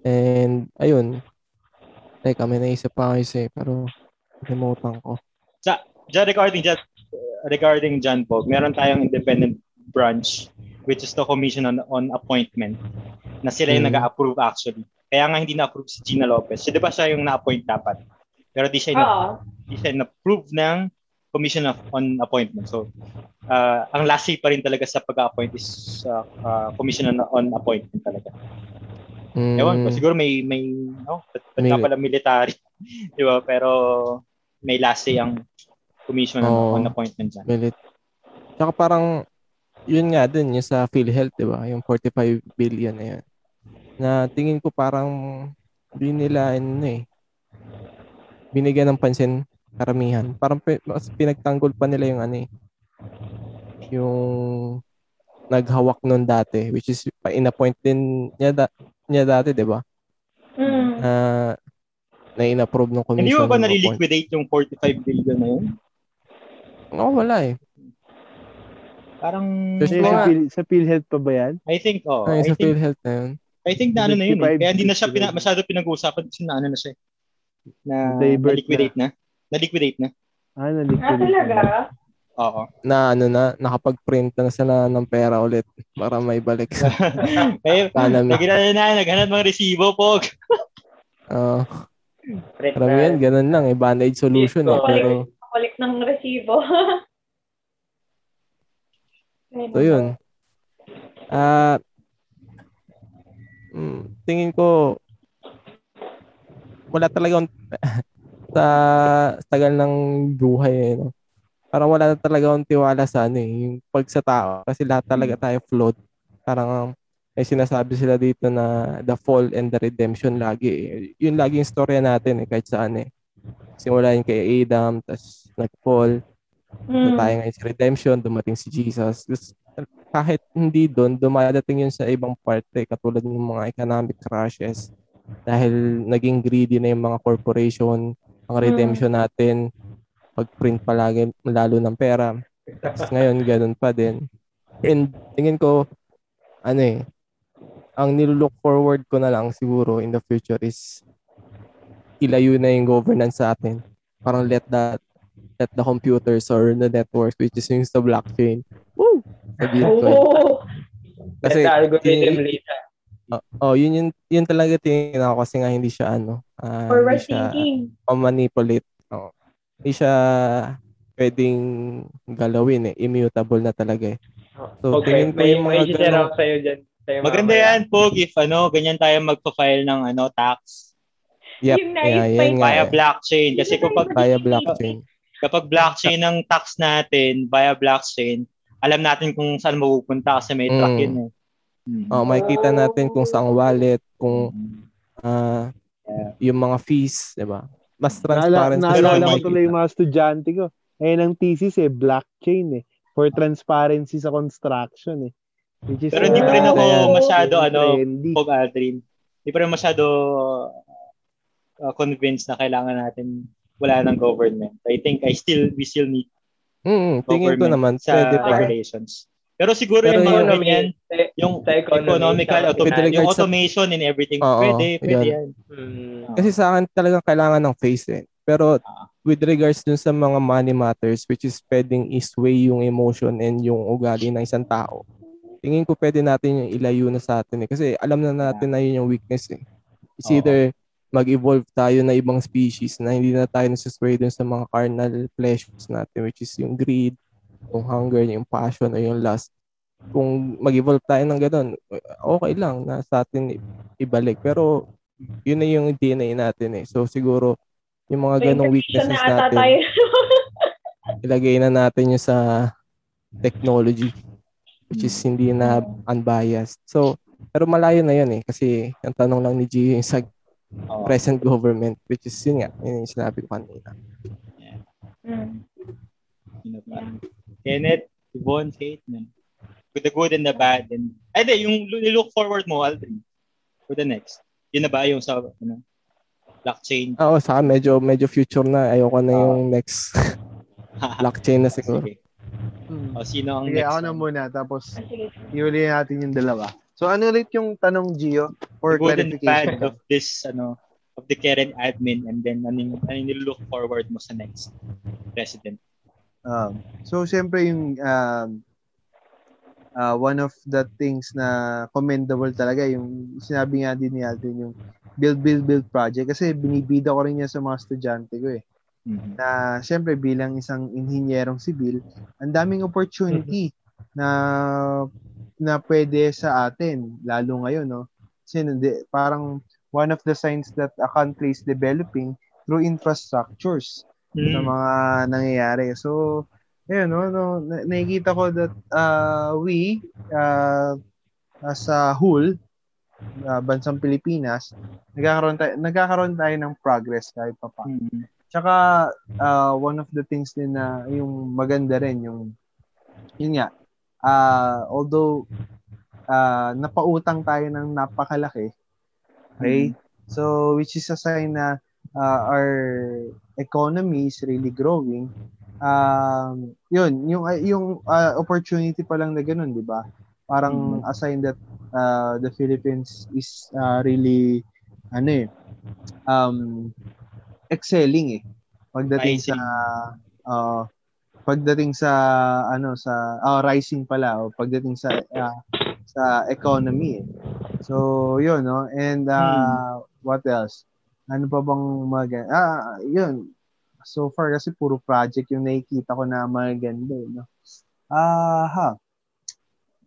and ayun. Teka, may naisip pa ako isa eh, pero limutan ko. Diyan regarding dyan, regarding John Pog, meron tayong independent branch which is the Commission on, on Appointment na sila yung Mm. nag-approve actually. Kaya nga hindi na-approve si Gina Lopez. So, di ba siya yung na-appoint dapat? Pero di siya, na, di siya na-approve ng Commission of, on Appointment. So, uh, ang last say pa rin talaga sa pag-appoint is uh, uh, Commission on, on Appointment talaga. Mm, Ewan ko, siguro may, may, no, ba't pala military, di ba? Pero may last say ang Commission on, Oo. on Appointment dyan. Milit. Tsaka parang, yun nga din, yung sa PhilHealth, di ba? Yung 45 billion na yun. Na tingin ko parang hindi nila, ano eh, binigyan ng pansin karamihan. Parang mas pinagtanggol pa nila yung ano eh, yung naghawak nun dati, which is pa-inappoint din niya, da- niya dati, di ba? Mm. Na, na in-approve ng commission. Hindi mo ba naliliquidate yung 45 billion na yun? Oo, wala eh. Parang, Kasi Eh, sa, Phil, sa PhilHealth pa ba yan? I think, oh, Ay, I sa think, PhilHealth na yun. I think na ano na yun eh. 55 Kaya hindi na siya pina, masyado pinag-uusapan kasi na ano na siya. eh. Na na-liquidate na. Na-liquidate na. Ah, Ah, naliquidate. talaga? Oo. na ano na nakapag-print na sila ng pera ulit para may balik sa Kaya, economy. naghanap na, naghanap ng resibo, Pog. Uh, Print karamihan ganun lang eh band-aid solution eh pero Kulik ng resibo. so yun. Ah mm, tingin ko wala talaga sa sa tagal ng buhay eh, no? Parang wala na talaga akong tiwala sa ano eh, yung pag sa tao kasi lahat talaga tayo flawed. Parang um, may sinasabi sila dito na the fall and the redemption lagi. eh. Yun lagi yung storya natin eh, kahit saan eh. Simula yun kay Adam, tapos nag-fall, Mm. tayo ngayon sa redemption, dumating si Jesus. Tapos, kahit hindi doon, dumadating yun sa ibang parte, katulad ng mga economic crashes, dahil naging greedy na yung mga corporation, ang redemption natin, pag-print palagi lalo ng pera. Tapos ngayon, ganun pa din. And tingin ko, ano eh, ang nilook forward ko na lang siguro in the future is ilayo na yung governance sa atin. Parang let that let the computers or the networks which is yung sa blockchain. Woo! Ko. eh. Oo. Kasi Let the algorithm yun- lead. oh, oh, yun yun yun talaga tingin ako kasi nga hindi siya ano, ah, Forward hindi siya thinking. manipulate. Oh. Hindi siya pwedeng galawin eh. Immutable na talaga eh. So, okay, tingin ko may, yung may mga share ganun- ako sa'yo dyan. Sa'yo Maganda mamaya. yan, Pog, if ano, ganyan tayo magpa-file ng ano, tax Yep. Yung nice yeah, nga. via eh. blockchain. Kasi kapag, Via blockchain. kapag blockchain ng tax natin via blockchain, alam natin kung saan mapupunta kasi may track Mm. yun eh. Mm. Oh, makikita natin kung saang wallet, kung ah, yung mga fees, 'di ba? Mas Naala, transparent kasi naalala ko tuloy yung mga estudyante ko. Eh, ang thesis eh, blockchain eh. For transparency sa construction eh. Which is, Pero hindi pa rin ako masyado ano. Pog Aldrin. Hindi pa rin masyado uh, convinced na kailangan natin wala ng government. I think I still we still need Mm, tingin ko government naman sa pwede pa. regulations. Pero siguro Pero yung mga yung- ganyan, Sa- yung sa economy, economical, sa- autom- With regards yung sa- automation and everything, Oo, pwede, pwede yan. yan. Hmm. Kasi sa akin talagang kailangan ng face eh. Pero Ah. with regards dun sa mga money matters which is pwedeng isway yung emotion and yung ugali ng isang tao. Tingin ko pwede natin yung ilayo na sa atin eh. Kasi alam na natin na yun yung weakness eh. It's Oo. either mag-evolve tayo na ibang species na hindi na tayo nasasway dun sa mga carnal pleasures natin which is yung greed, yung hunger, yung passion, o yung lust. Kung mag-evolve tayo ng ganun, okay lang na sa atin ibalik. Pero yun na yung DNA natin eh. So siguro yung mga ganong weaknesses na natin, ilagay na natin yung sa technology which is hindi na unbiased. So, pero malayo na yun eh. Kasi ang tanong lang ni Gio yung sa Oo. present government which is yun nga, yun yung sinabi ko kanina. Mm. Yun na pa. Kenneth, Yvonne, Kate, man. With the good and the bad. And, ay, di, yung look forward mo, Aldrin, for the next. Yun na ba yung sa, ano, blockchain? Oo, sa akin medyo, medyo future na. Ayoko na yung next blockchain na siguro. Sige. Hmm. O, sino ang Sige, next? ako na muna. Tapos, Ah, sige. iuli natin yung dalawa. So, ano ulit yung tanong, Gio? For The clarification. of this, ano, of the current admin and then ano yung, ano look forward mo sa next president. Um, so, siyempre yung um, uh, one of the things na commendable talaga, yung sinabi nga din ni Alvin, yung build, build, build project. Kasi binibida ko rin yan sa mga estudyante ko eh. Mhm. na siyempre bilang isang inhinyerong sibil, ang daming opportunity na na pwede sa atin lalo ngayon no. Kasi parang one of the signs that a country is developing through infrastructures sa Mm. mga nangyayari. So, ayun no, no na- nakikita ko that uh, we uh, as a whole uh, bansang Pilipinas, nagkakaroon tayo nagkakaroon tayo ng progress kahit pa paano. Mhm. Tsaka uh, one of the things din na yung maganda rin yung yun nga uh, although uh, napautang tayo ng napakalaki okay? So which is a sign na uh, our economy is really growing. Um yun yung yung uh, opportunity pa lang na ganun di ba? Parang a sign that uh, the Philippines is uh, really ano eh um excelling eh pagdating sa uh, pagdating sa ano sa oh, rising pala o pagdating sa uh, sa economy. Eh. So yun no? And uh, what else? Ano pa bang mga ah yun. So far kasi puro project yung nakikita ko na maganda eh, no? Ah ha.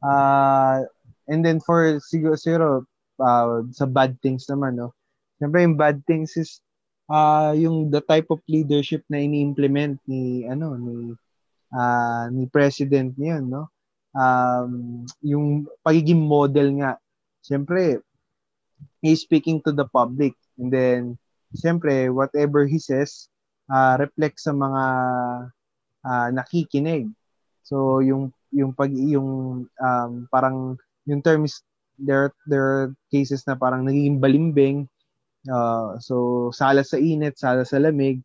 Ah and then for siguro, siguro uh, sa bad things naman no? Siyempre, yung bad things is ah yung the type of leadership na ini-implement ni ano ni ah ni president niyon no um yung pagiging model nga siyempre he's speaking to the public and then siyempre whatever he says uh, reflects sa mga ah, nakikinig so yung yung pag yung um, parang yung term is there there are cases na parang nagiging balimbing Uh, so, sala sa init, sala sa lamig.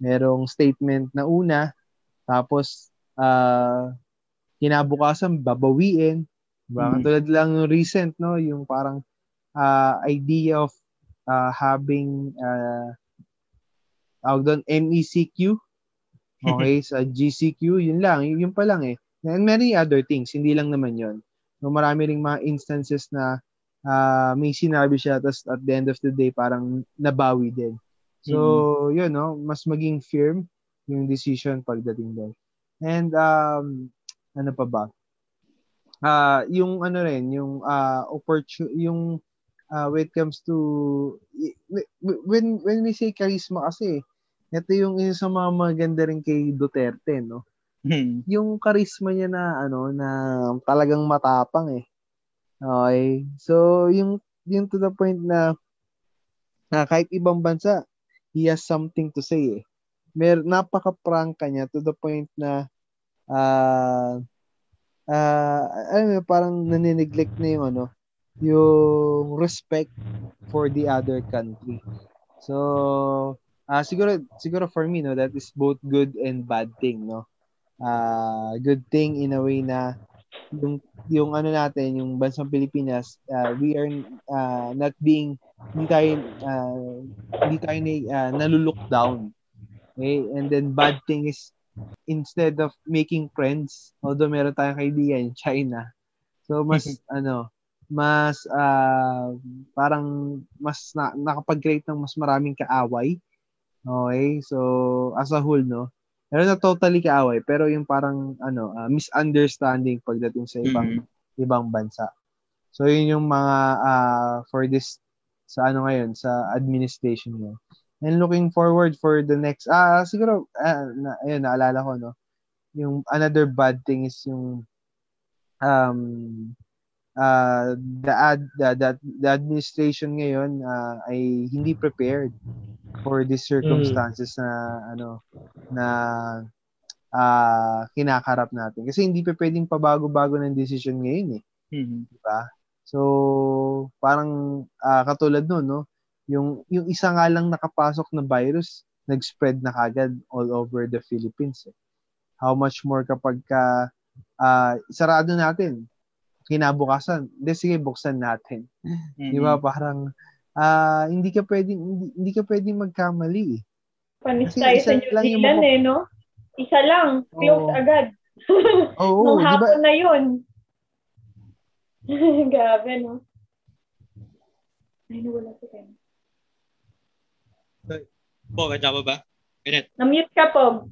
Merong statement na una. Tapos, uh, kinabukasan, babawiin. Diba? Mhm. Katulad lang recent, no? Yung parang uh, idea of uh, having uh, tawag doon, MECQ. Okay, sa GCQ, yun lang. Yun, yun pa lang eh. And many other things, hindi lang naman yun. No, marami ring mga instances na ah, may sinabi siya, tapos at the end of the day, parang nabawi din. So, yun, no, mas maging firm yung decision pagdating doon. And, um, ano pa ba? Ah, yung ano rin, yung uh, opportunity, yung uh, when it comes to when when we say charisma kasi ito yung isa sa mga maganda rin kay Duterte no Hmm. yung charisma niya na ano na talagang matapang eh okay so yung yung to the point na na kahit ibang bansa he has something to say eh mer napaka-prangka niya to the point na ah ah ano parang nanineglect na yung ano yung respect for the other country. So, ah siguro siguro for me no that is both good and bad thing no. Ah good thing in a way na yung yung ano natin yung bansang Pilipinas ah, we are ah, not being hindi tayo ah, hindi tayo na, ah, nalulok down. Okay? And then bad thing is instead of making friends, although meron tayong kaibigan, China. So mas ano, mas ah, parang mas na, nakapag-create ng mas maraming kaaway. Okay? So as a whole, no? Pero na totally kaaway, pero yung parang ano, ah, misunderstanding pagdating sa ibang Mhm. ibang bansa. So yun yung mga ah, for this sa ano ngayon sa administration mo. And looking forward for the next ah siguro ah, na, ayun naalala ko no. Yung another bad thing is yung um uh, the ad the, the, the administration ngayon ah, ay hindi prepared for these circumstances na ano na ah kinakarap natin kasi hindi pa pwedeng pabago-bago ng decision ngayon eh Mhm. di ba? So, parang ah, katulad noon, no? Yung yung isa nga lang nakapasok na virus, nag-spread na kagad all over the Philippines. Eh. How much more kapag ka ah, sarado natin, kinabukasan, hindi sige buksan natin. Di ba? Parang ah, hindi ka pwedeng hindi, hindi ka pwedeng magkamali. eh. Panis tayo sa New Zealand mga- eh, no? Isa lang. Close Oo. agad. Oo, Nung di ba? hapon na yun. Grabe, no? Ay, nawala si Ken. Po, kaya ba ba? Kenneth, Na-mute ka po.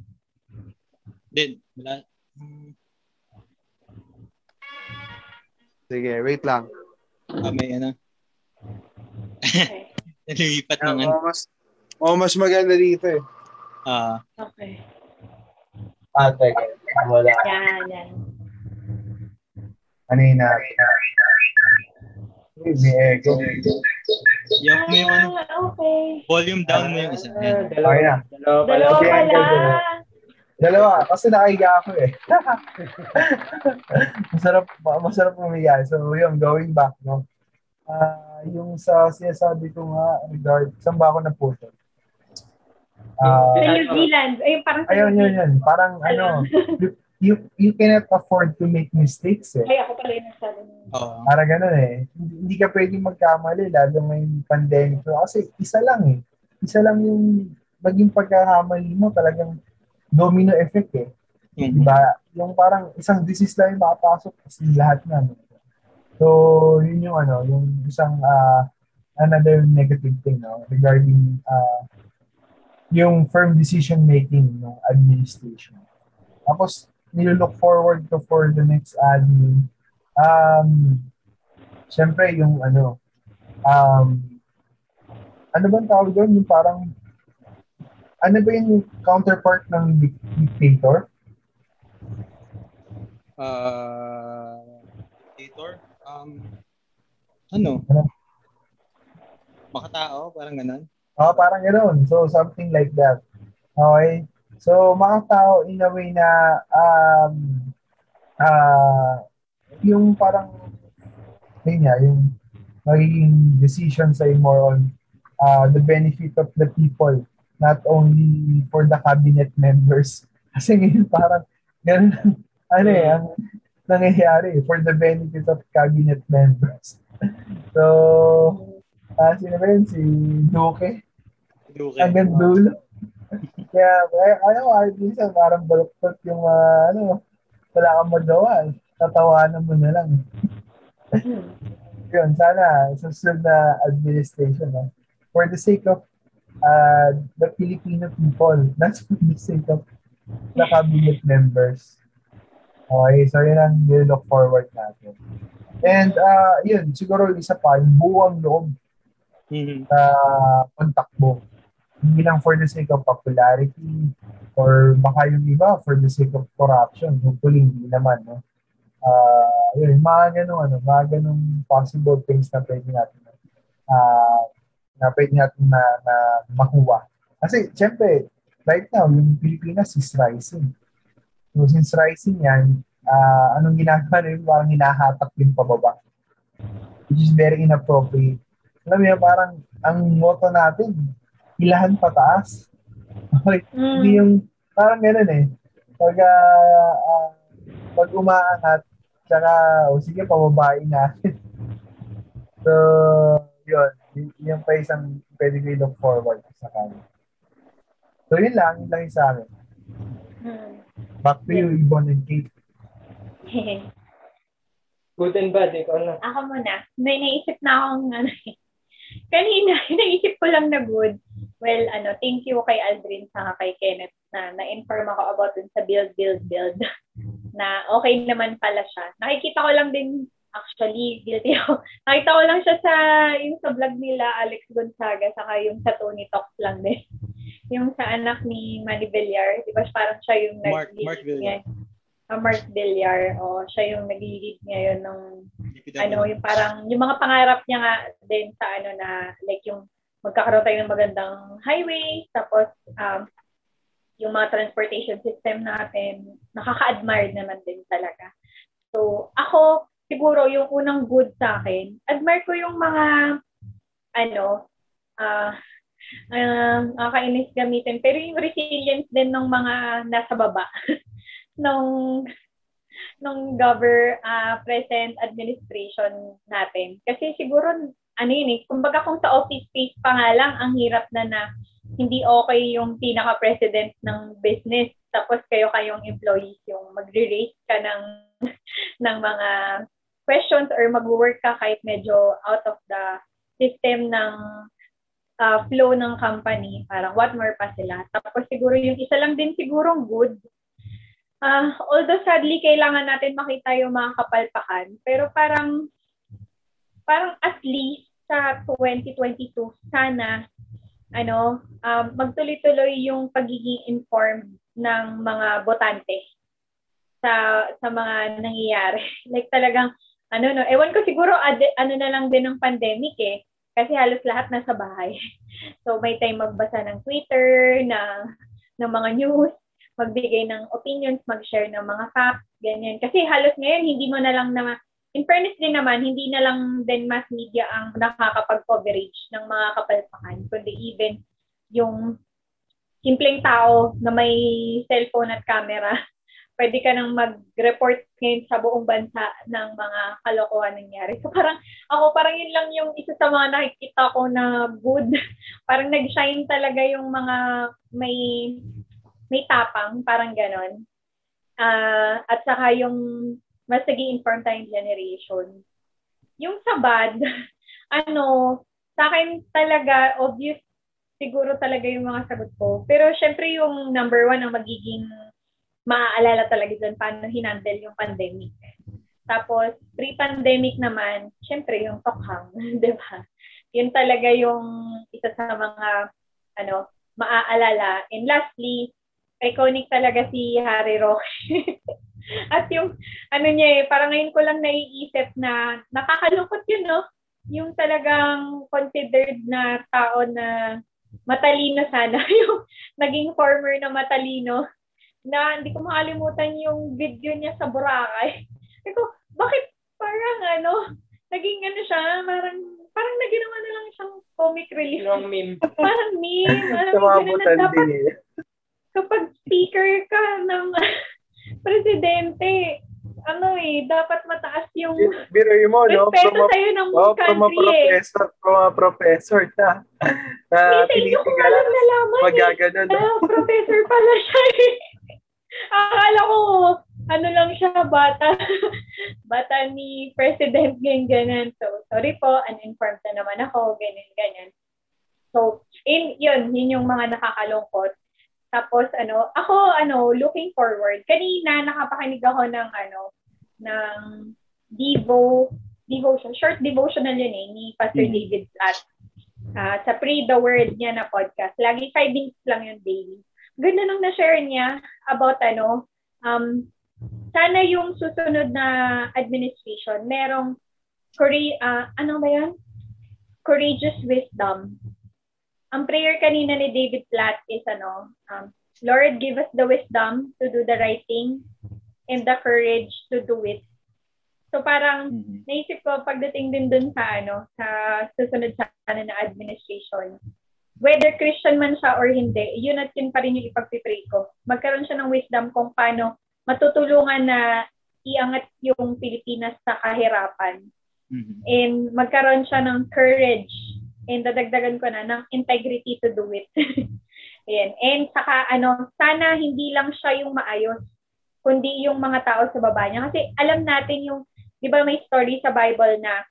din. Wala. Sige, wait lang. Ah, may ano. Okay. Nalilipat ng ano. Oh, mas oh, mas maganda dito eh. Ah, Okay. Ah, teka. Wala. Yan, yan. Kanina. May echo. yung, may ano, Ah, okay. volume down mo yung isa. Ah, Yan. dalawa, Okay na. dalawa pala. Dalawa pala. Dalawa, kasi nakahiga ako eh. masarap, masarap pumiga. So, yun, going back, no? Ah, yung sa sinasabi ko nga, regard, saan ba ako naputo? Ah, Sa New Zealand. Ay, parang sa ayun, yun, yun. Parang ano, you, you, cannot afford to make mistakes eh. Ay, ako pala yung nagsabi niya. Oo. Para ganun eh. Hindi, hindi ka pwedeng magkamali, lalo may pandemic. Kasi isa lang eh. Isa lang yung maging pagkakamali mo, talagang domino effect eh. Mhm. Diba? Yung parang isang disease lang yung makapasok kasi lahat na. So, yun yung ano, yung isang ah, another negative thing no, regarding ah, yung firm decision making ng administration. Tapos, nilook forward to for the next admin. Um, Siyempre, yung ano, um, ano ba ang tawag doon? Yung parang, ano ba yung counterpart ng dic- dictator? Ah, dictator? Um, ano? Ano? Makatao, parang ganun. Ah, parang gano'n. So, something like that. Okay? So, mga tao in a way na um, ah yung parang yun nga, yung magiging decision sa more on uh, the benefit of the people, not only for the cabinet members. Kasi ngayon parang ganun, ano eh, ang nangyayari for the benefit of cabinet members. so, uh, sino ba yun? Si Duque? Duque. Hanggang dulo. Kaya, ano, minsan parang baluktot yung, uh, ano, wala kang magawa. Tatawanan mo na lang. Yun, sana, susunod na administration, no? for the sake of uh, the Filipino people, not for the sake of the cabinet members. Okay, so yun ang look forward natin. And uh, yun, siguro isa pa, yung buwang loob Mhm. na kontakbo. Hindi lang for the sake of popularity or baka yung iba for the sake of corruption. Hopefully, hindi naman. No? Uh, yun, mga ganun, ano, mga ganun possible things na pwede natin uh, na pwede natin na, na makuha. Kasi, syempre, right now, yung Pilipinas is rising. So, since rising yan, uh, anong ginagawa nila, parang hinahatak yung pababa. Which is very inappropriate alam mo yun, parang ang motto natin, ilahan pataas. Okay, hindi Mm. yung, parang ganun eh. Pag, ah, ah, pag umaangat, tsaka, o sige, pababain natin. so, yun. Y- Yung pa isang pwede ko look forward sa kanya. So, yun lang. Yun lang yung sa akin. Mm. Back to you, Ibon and Kate. Good and bad, ikaw na. Ako muna. May naisip na akong ano eh. Kanina, naisip ko lang na good. Well, ano, thank you kay Aldrin sa kay Kenneth na na-inform ako about dun sa build, build, build. na okay naman pala siya. Nakikita ko lang din, actually, guilty ako. Nakita ko lang siya sa, yung sa vlog nila, Alex Gonzaga, saka yung sa Tony Talks lang din. yung sa anak ni Manny Villar, di ba parang siya yung Mark- nag-lead Mark Villar. Ah, Mark Villar, o siya yung nag-lead ngayon ng ano, yung parang, yung mga pangarap niya nga din sa ano na, like yung magkakaroon tayo ng magandang highway, tapos um, yung mga transportation system natin, nakaka-admire naman din talaga. So, ako, siguro yung unang good sa akin, admire ko yung mga, ano, ah, uh, nakakainis gamitin, pero yung resilience din ng mga nasa baba. nung nung gover uh, present administration natin. Kasi siguro, ano yun eh, kumbaga kung sa office space pa nga lang, ang hirap na na hindi okay yung pinaka-president ng business. Tapos kayo kayong employees, yung magre-raise ka ng, ng mga questions or mag-work ka kahit medyo out of the system ng uh, flow ng company. Parang what more pa sila. Tapos siguro yung isa lang din sigurong good Uh, although sadly, kailangan natin makita yung mga kapalpakan. Pero parang, parang at least sa 2022, sana, ano, um, magtuloy-tuloy yung pagiging informed ng mga botante sa sa mga nangyayari. like talagang, ano no, ewan ko siguro, ad- ano na lang din ng pandemic eh. Kasi halos lahat nasa bahay. So may time magbasa ng Twitter, na ng mga news, magbigay ng opinions, mag-share ng mga facts, ganyan. Kasi halos ngayon, hindi mo na lang na, in fairness din naman, hindi na lang din mass media ang nakakapag-coverage ng mga kapalpakan, kundi even yung simpleng tao na may cellphone at camera, pwede ka nang mag-report ngayon sa buong bansa ng mga kalokohan nangyari. So parang, ako parang yun lang yung isa sa mga nakikita ko na good. parang nag-shine talaga yung mga may may tapang, parang ganon. Ah, at saka yung mas naging informed tayong generation. Yung sa bad, ano, sa akin talaga, obvious siguro talaga yung mga sagot ko. Pero syempre yung number one ang magiging maaalala talaga dyan paano hinandle yung pandemic. Tapos, pre-pandemic naman, syempre yung tokhang, di ba? Yun talaga yung isa sa mga, ano, maaalala. And lastly, iconic talaga si Harry Roque. At yung, ano niya eh, parang ngayon ko lang naiisip na nakakalungkot yun, no? Yung talagang considered na tao na matalino sana. yung naging former na matalino na hindi ko makalimutan yung video niya sa Boracay. Sabi ko, bakit parang ano, naging ano siya, parang, parang naginawa na lang siyang comic relief. Yung meme. Parang meme. Alam mo, na dapat din eh. kapag speaker ka ng presidente, ano eh, dapat mataas yung Biro mo, no? respeto sa'yo ng oh, country eh. professor, from a professor na, na hindi ko tinitigalan, nalaman eh. magaganon. no? Ah, professor pala siya eh. Akala ko, ano lang siya, bata. bata ni President, ganyan, ganyan. So, sorry po, uninformed na naman ako, ganyan, ganyan. So, in, yun, yun yung mga nakakalungkot. Tapos, ano, ako, ano, looking forward. Kanina, nakapakinig ako ng, ano, ng Devo, devotion, short devotional yun eh, ni Pastor Mhm. David Platt. Ah, sa Pray the Word niya na podcast. Lagi 5 minutes lang yung daily. Ganda nung na-share niya about ano, um, sana yung susunod na administration, merong coura- ah, ano ba yan? Courageous wisdom. Ang prayer kanina ni David Platt is ano, um, Lord, give us the wisdom to do the right thing and the courage to do it. So parang Mhm. naisip ko pagdating din dun sa ano, sa susunod sa ano na administration, whether Christian man siya or hindi, yun at yun pa rin yung ipagpipray ko. Magkaroon siya ng wisdom kung paano matutulungan na iangat yung Pilipinas sa kahirapan. Mhm. And magkaroon siya ng courage and dadagdagan ko na ng integrity to do it. Ayan. And saka ano, sana hindi lang siya yung maayos, kundi yung mga tao sa baba niya. Kasi alam natin yung, di ba may story sa Bible na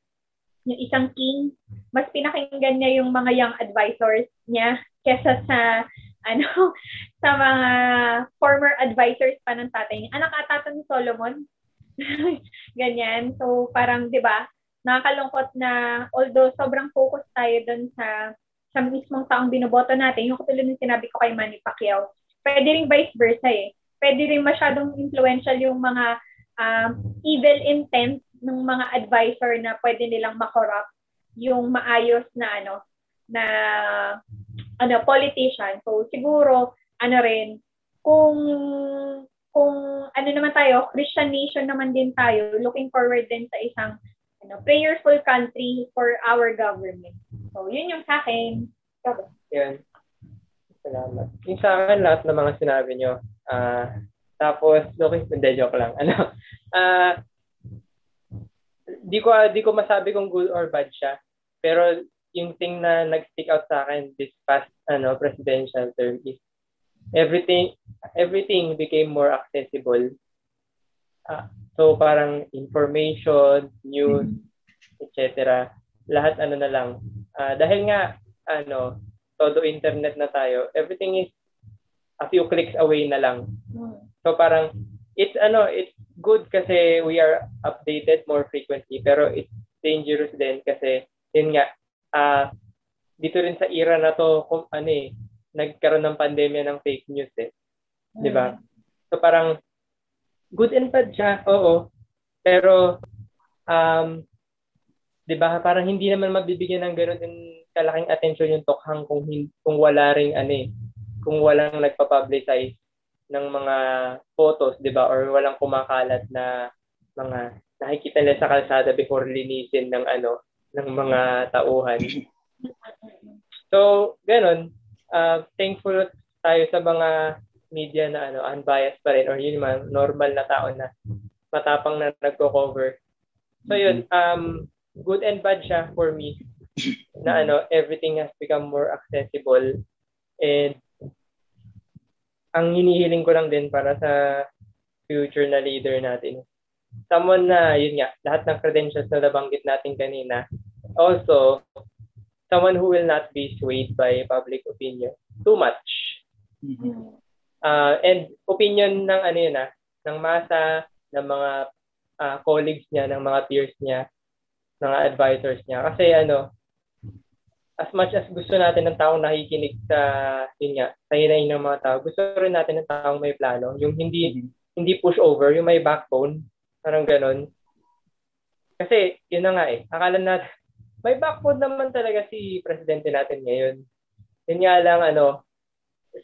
yung isang king, mas pinakinggan niya yung mga young advisors niya kesa sa ano sa mga former advisors pa ng tatay niya. Anak ata ni Solomon. Ganyan. So parang 'di ba? Nakakalungkot na although sobrang focus tayo doon sa sa mismong taong binoboto natin, yung katulad ng sinabi ko kay Manny Pacquiao, pwede rin vice versa eh. Pwede rin masyadong influential yung mga um, evil intent ng mga advisor na pwede nilang makorrupt yung maayos na ano na ano politician. So siguro ano rin kung kung ano naman tayo, Christian nation naman din tayo, looking forward din sa isang ano, prayerful country for our government. So, yun yung sa akin. Ba? Yan. Salamat. Yung sa akin, lahat ng mga sinabi nyo. Ah, tapos, looking, hindi, joke lang. Ano, ah, di ko di ko masabi kung good or bad siya. Pero yung thing na nag-stick out sa akin this past ano presidential term is everything everything became more accessible. Ah, so parang information, news, etc. Lahat ano na lang. Ah, dahil nga ano, todo internet na tayo, everything is a few clicks away na lang. Hmm. So parang it's ano, it's good kasi we are updated more frequently pero it's dangerous din kasi yun nga ah dito rin sa era na to kung ano eh nagkaroon ng pandemya ng fake news eh. 'Di ba? So parang good and bad siya. Oo. Pero um 'di ba parang hindi naman mabibigyan ng ganoon din kalaking attention yung tokhang kung kung wala ring ano eh kung walang nagpa-publicize ng mga photos, 'di ba? Or walang kumakalat na mga nakikita nila sa kalsada before linisin ng ano ng mga tauhan. So, ganun. Uh, thankful tayo sa mga media na ano unbiased pa rin or yun man normal na tao na matapang na nagko-cover. So yun, um good and bad siya for me na ano everything has become more accessible and ang hinihiling ko lang din para sa future na leader natin. Someone na, yun nga, lahat ng credentials na nabanggit natin kanina. Also, someone who will not be swayed by public opinion too much. Mhm. Uh, and opinion ng ano yun ah, ng masa, ng mga ah, colleagues niya, ng mga peers niya, ng mga advisors niya. Kasi ano, as much as gusto natin ng taong nakikinig sa, yun nga, sa hinahin ng mga tao, gusto rin natin ng taong may plano. Yung hindi, hindi push over, yung may backbone, parang ganun. Kasi, yun na nga eh, akala natin, may backbone naman talaga si presidente natin ngayon. Yun nga lang, ano,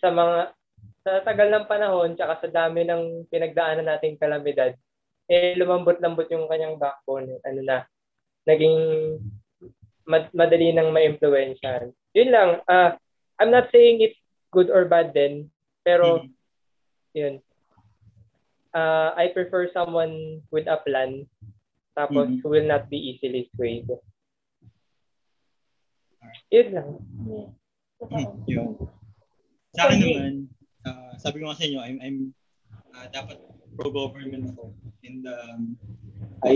sa mga, sa tagal ng panahon, tsaka sa dami ng pinagdaanan nating kalamidad, eh, lumambot-lambot yung kanyang backbone. Ano na, naging mad- madali nang ma-influensyahan. Yun lang, ah I'm not saying it's good or bad din, pero Mhm. yun. Uh, I prefer someone with a plan tapos Mhm. who will not be easily swayed. Yun lang. Totoo. Yun. Sa akin naman, sabi ko nga sa inyo, I'm, I'm ah, dapat pro-government ako. And um, I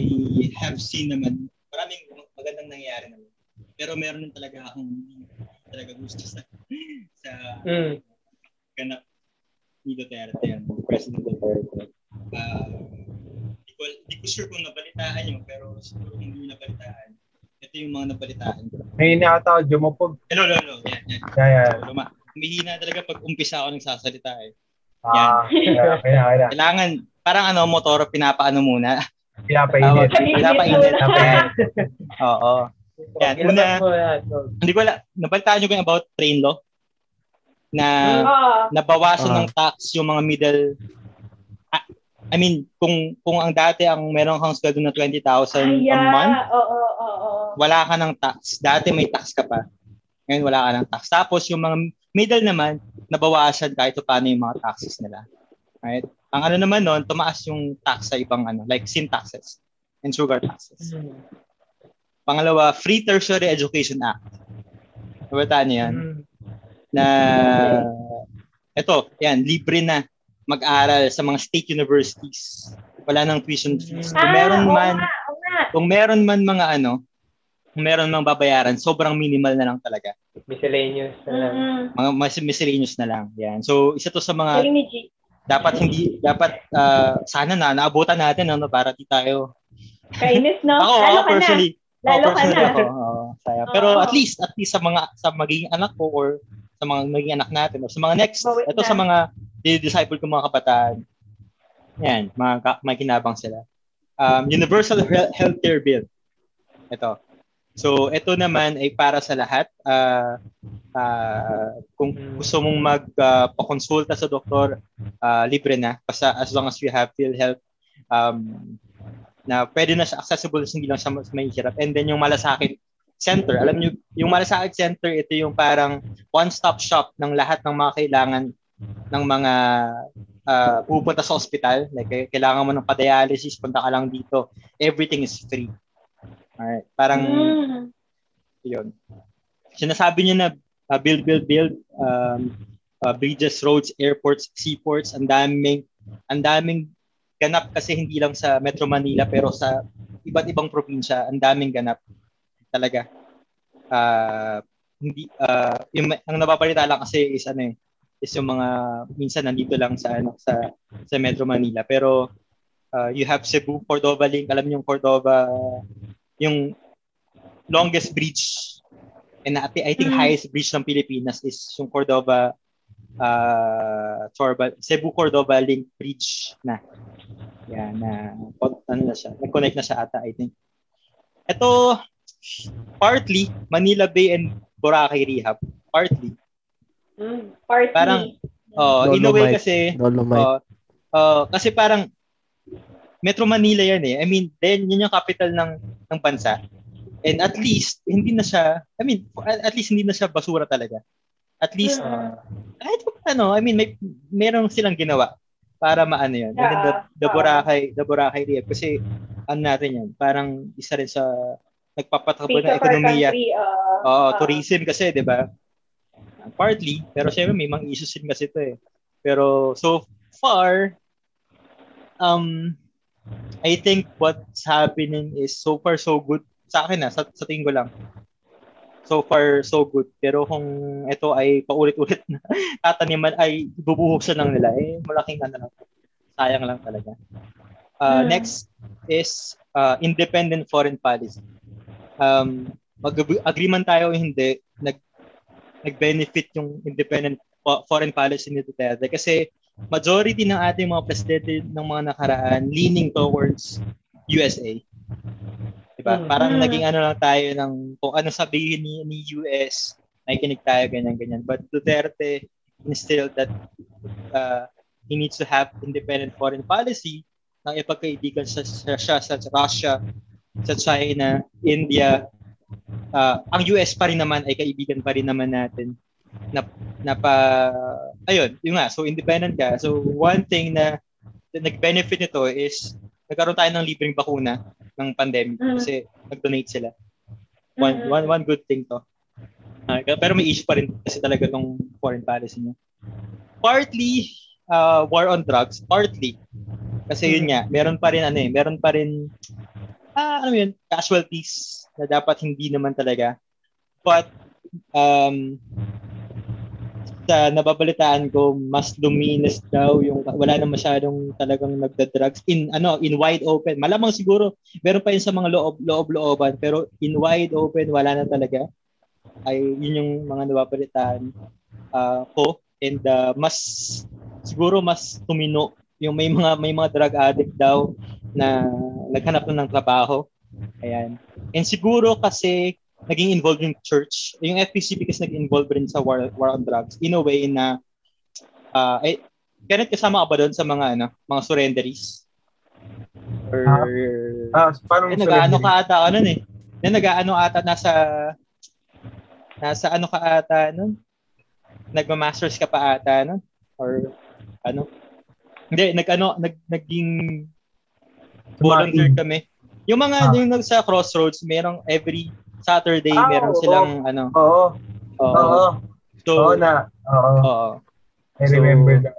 have seen naman, maraming magandang nangyayari naman. Pero meron din talaga akong talaga gusto sa sa Mm. ganap ni Duterte, yan, President Duterte. Ah, di ko, di ko sure kung nabalitaan nyo, pero siguro kung hindi nabalitaan, ito yung mga nabalitaan ko. May inata audio mo po. Hello, hello, hello. Yan, yan. Kaya, So, luma. Humihina talaga pag umpisa ako nagsasalita eh. ah, kaya. Kailangan, parang ano, motor, pinapaano muna. Pinapainit. Pinapainit. Yan. Oo. Yan, una, hindi ko alam, nabalitaan nyo yung about train law? Na Oo. nabawasan Ah. ng tax yung mga middle I mean, kung kung ang dati ang meron kang sweldo na 20,000 a Aya, month, oo, oo, oo. wala ka ng tax. Dati may tax ka pa. Ngayon wala ka ng tax. Tapos yung mga middle naman, nabawasan kahit pa paano yung mga taxes nila. Right? Ang ano naman nun, tumaas yung tax sa ibang ano, like sin taxes and sugar taxes. Mm. Pangalawa, Free Tertiary Education Act. Nabataan niyo yan? Mm. Na, eto, yan, libre na mag-aral sa mga state universities. Wala nang tuition fees. Kung Ah, meron man, kung meron man mga ano, kung meron mang babayaran, sobrang minimal na lang talaga. Miscellaneous na lang. Mm-mm. Mga mas miscellaneous na lang. Yan. So, isa to sa mga dapat hindi dapat ah, sana na naabutan natin ano para di tayo. Kainis, no? Ako, Lalo ako ka na. personally, Lalo ako ka personally na. ako, oo, saya. Pero at least at least sa mga sa magiging anak ko or sa mga magiging anak natin or sa mga next Bawit ito na. sa mga disciple ko mga kabataan. Yan, mga ka- may kinabang sila. Um, Universal Healthcare Bill. Ito. So, ito naman ay para sa lahat. Ah, ah, kung gusto mong magpakonsulta sa doktor, ah, libre na. Basta as long as you have PhilHealth, um, na pwede na siya accessible hindi lang mas may hirap. And then yung Malasakit Center, alam niyo, yung Malasakit Center, ito yung parang one-stop shop ng lahat ng mga kailangan ng mga ah, pupunta sa ospital. Like, kailangan mo ng padialysis, punta ka lang dito. Everything is free. Alright. Parang, Mm. yun. Sinasabi niya na uh, build, build, build, um, uh, bridges, roads, airports, seaports, ang daming, ang daming ganap kasi hindi lang sa Metro Manila pero sa iba't ibang probinsya, ang daming ganap talaga. Uh, hindi uh, yung, ang nababalita lang kasi is ano eh, is yung mga minsan nandito lang sa ano sa sa Metro Manila pero uh, you have Cebu Cordova link alam niyo yung Cordova yung longest bridge and I thi- I think Mm. highest bridge ng Pilipinas is yung Cordova uh, Corba, Cebu Cordova Link Bridge na. Yan na ano na siya, nag-connect na siya ata I think. Ito partly Manila Bay and Boracay Rehab. Partly. Mm. Party. Parang oh, in a way kasi Dolomite. Oh, oh, kasi parang Metro Manila yan eh. I mean, then yun yung capital ng ng bansa. And at least hindi na siya, I mean, at least hindi na siya basura talaga. At least Mm. kahit ano, I mean, may merong silang ginawa para maano yan. And then the, the Yeah. Boracay, the Boracay Rehab kasi ano natin yan, parang isa rin sa nagpapatakbo ng ekonomiya. country. Uh, Oo, uh, tourism kasi, 'di ba? Partly, pero syempre may mga issues din kasi 'to eh. Pero so far um I think what's happening is so far so good sa akin na sa, sa tingin ko lang. So far so good. Pero kung ito ay paulit-ulit na tataniman ay bubuhusan lang nila eh malaking ano lang. Sayang lang talaga. Uh, Hmm. Next is uh, independent foreign policy. Um, mag-agree man tayo o hindi, nag nag-benefit yung independent fo- foreign policy ni Duterte kasi majority ng ating mga presidente ng mga nakaraan leaning towards USA. Diba? Mm. Parang naging ano lang tayo ng kung ano sabihin ni, ni US, nakikinig tayo ganyan-ganyan. But Duterte instilled that uh, he needs to have independent foreign policy na ipagkaibigan sa, sa, sa Russia, sa China, India, uh, ang US pa rin naman ay kaibigan pa rin naman natin na na pa ayun, yun nga, so independent ka. So one thing na, na nag-benefit nito is nagkaroon tayo ng libreng bakuna ng pandemic Mm. kasi nag-donate sila. One Mm. one one good thing to. Ah, pero may issue pa rin kasi talaga tong foreign policy niya. Partly uh, war on drugs, partly kasi yun nga, meron pa rin ano eh, meron pa rin ah, ano yun, casualties na dapat hindi naman talaga. But um sa nababalitaan ko, mas luminis daw yung wala na masyadong talagang nagda-drugs in ano, in wide open. Malamang siguro meron pa yun sa mga loob loob looban pero in wide open wala na talaga. Ay yun yung mga nababalitaan ah, ko and uh, mas siguro mas tumino yung may mga may mga drug addict daw na naghanap na ng trabaho. Ayan. And siguro kasi naging involved yung church. Yung FPCP kasi naging involved rin sa war, war on drugs in a way na uh, eh, Kenneth, kasama ka ba doon sa mga ano, mga surrenderies? Or Ah, parang eh, nag-ano ka ata ano eh. Na nag-ano ata nasa nasa ano ka ata nun? Nagma-masters ka pa ata nun? Or ano? Hindi, nag-ano, nag, naging volunteer kami. Yung mga, Ah. yung sa crossroads, merong every Saturday, Ah, meron silang ano. Oo. Oo. Oo. So, Oo na. Oo. oo. I So, remember that.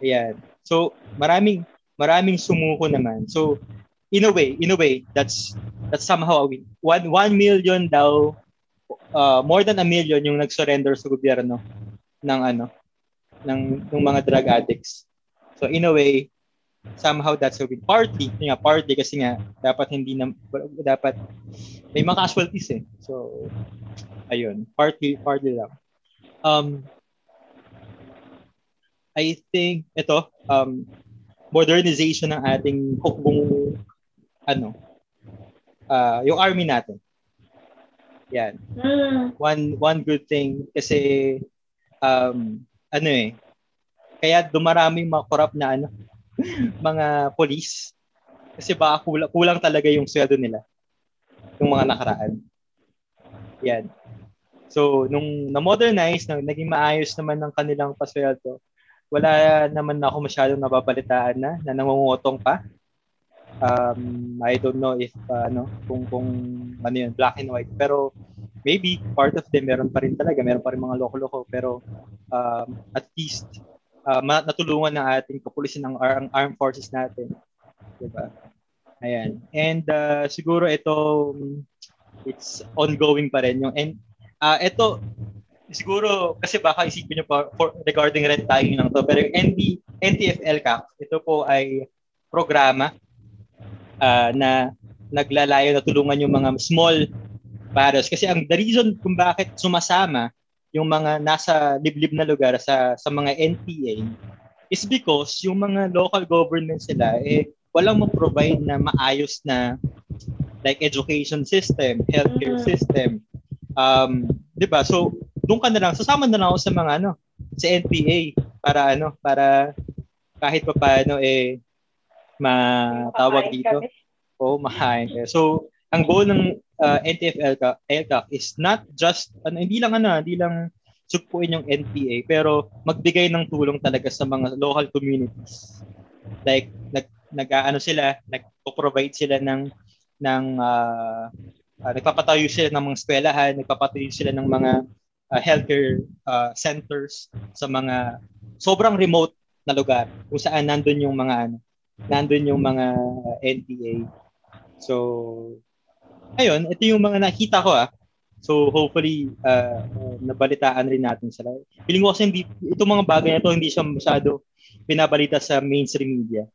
Ayan. So, maraming maraming sumuko naman. So, in a way, in a way, that's that's somehow a win. One, one million daw, uh, more than a million yung nag-surrender sa gobyerno ng ano, ng, ng mga drug addicts. So, in a way, somehow that's a win. Partly, yun nga, partly kasi nga, dapat hindi na, dapat, may mga casualties eh. So, ayun, partly, partly lang. Um, I think ito um modernization ng ating hukbong ano uh, yung army natin. Yan. Mm. One one good thing kasi um ano eh kaya dumaraming mga corrupt na ano mga police kasi baka kulang, kulang talaga yung sweldo nila yung mga nakaraan. Yan. So, nung na-modernize, nang naging maayos naman ng kanilang pasweldo, wala naman ako masyadong nababalitaan na na nangungutong pa. Um, I don't know if uh, ano kung kung ano yun, black and white pero maybe part of them meron pa rin talaga, meron pa rin mga loko-loko pero um, at least uh, natulungan ng ating kapulisan ng ang armed forces natin. 'Di ba? Ayan. And uh, siguro ito it's ongoing pa rin yung and uh, ito siguro kasi baka isipin niyo pa for, regarding red tagging lang to pero yung NB, NTFL CAC ito po ay programa ah, na naglalayo na tulungan yung mga small paros kasi ang the reason kung bakit sumasama yung mga nasa liblib na lugar sa sa mga NPA is because yung mga local governments nila eh walang ma-provide na maayos na like education system, healthcare Mhm. system. Um, 'di ba? So doon ka na lang, sasama na lang ako sa mga ano, sa NPA para ano, para kahit pa paano eh matawag dito kami. o makain kayo. So, ang goal ng uh, NTFL ka, LCAC is not just, ano, hindi lang ano, hindi lang sugpuin yung NPA, pero magbigay ng tulong talaga sa mga local communities. Like, nag, nag ano sila, nagpo-provide sila ng, ng uh, uh, nagpapatayo sila ng mga eskwelahan, nagpapatayo sila ng mga uh, healthcare uh, centers sa mga sobrang remote na lugar kung saan nandun yung mga ano, nandun yung mga NPA. So, ayun, ito yung mga nakita ko ah. So, hopefully, uh, nabalitaan rin natin sila. Feeling ko kasi hindi, itong mga bagay na to, hindi siya masyado pinabalita sa mainstream media.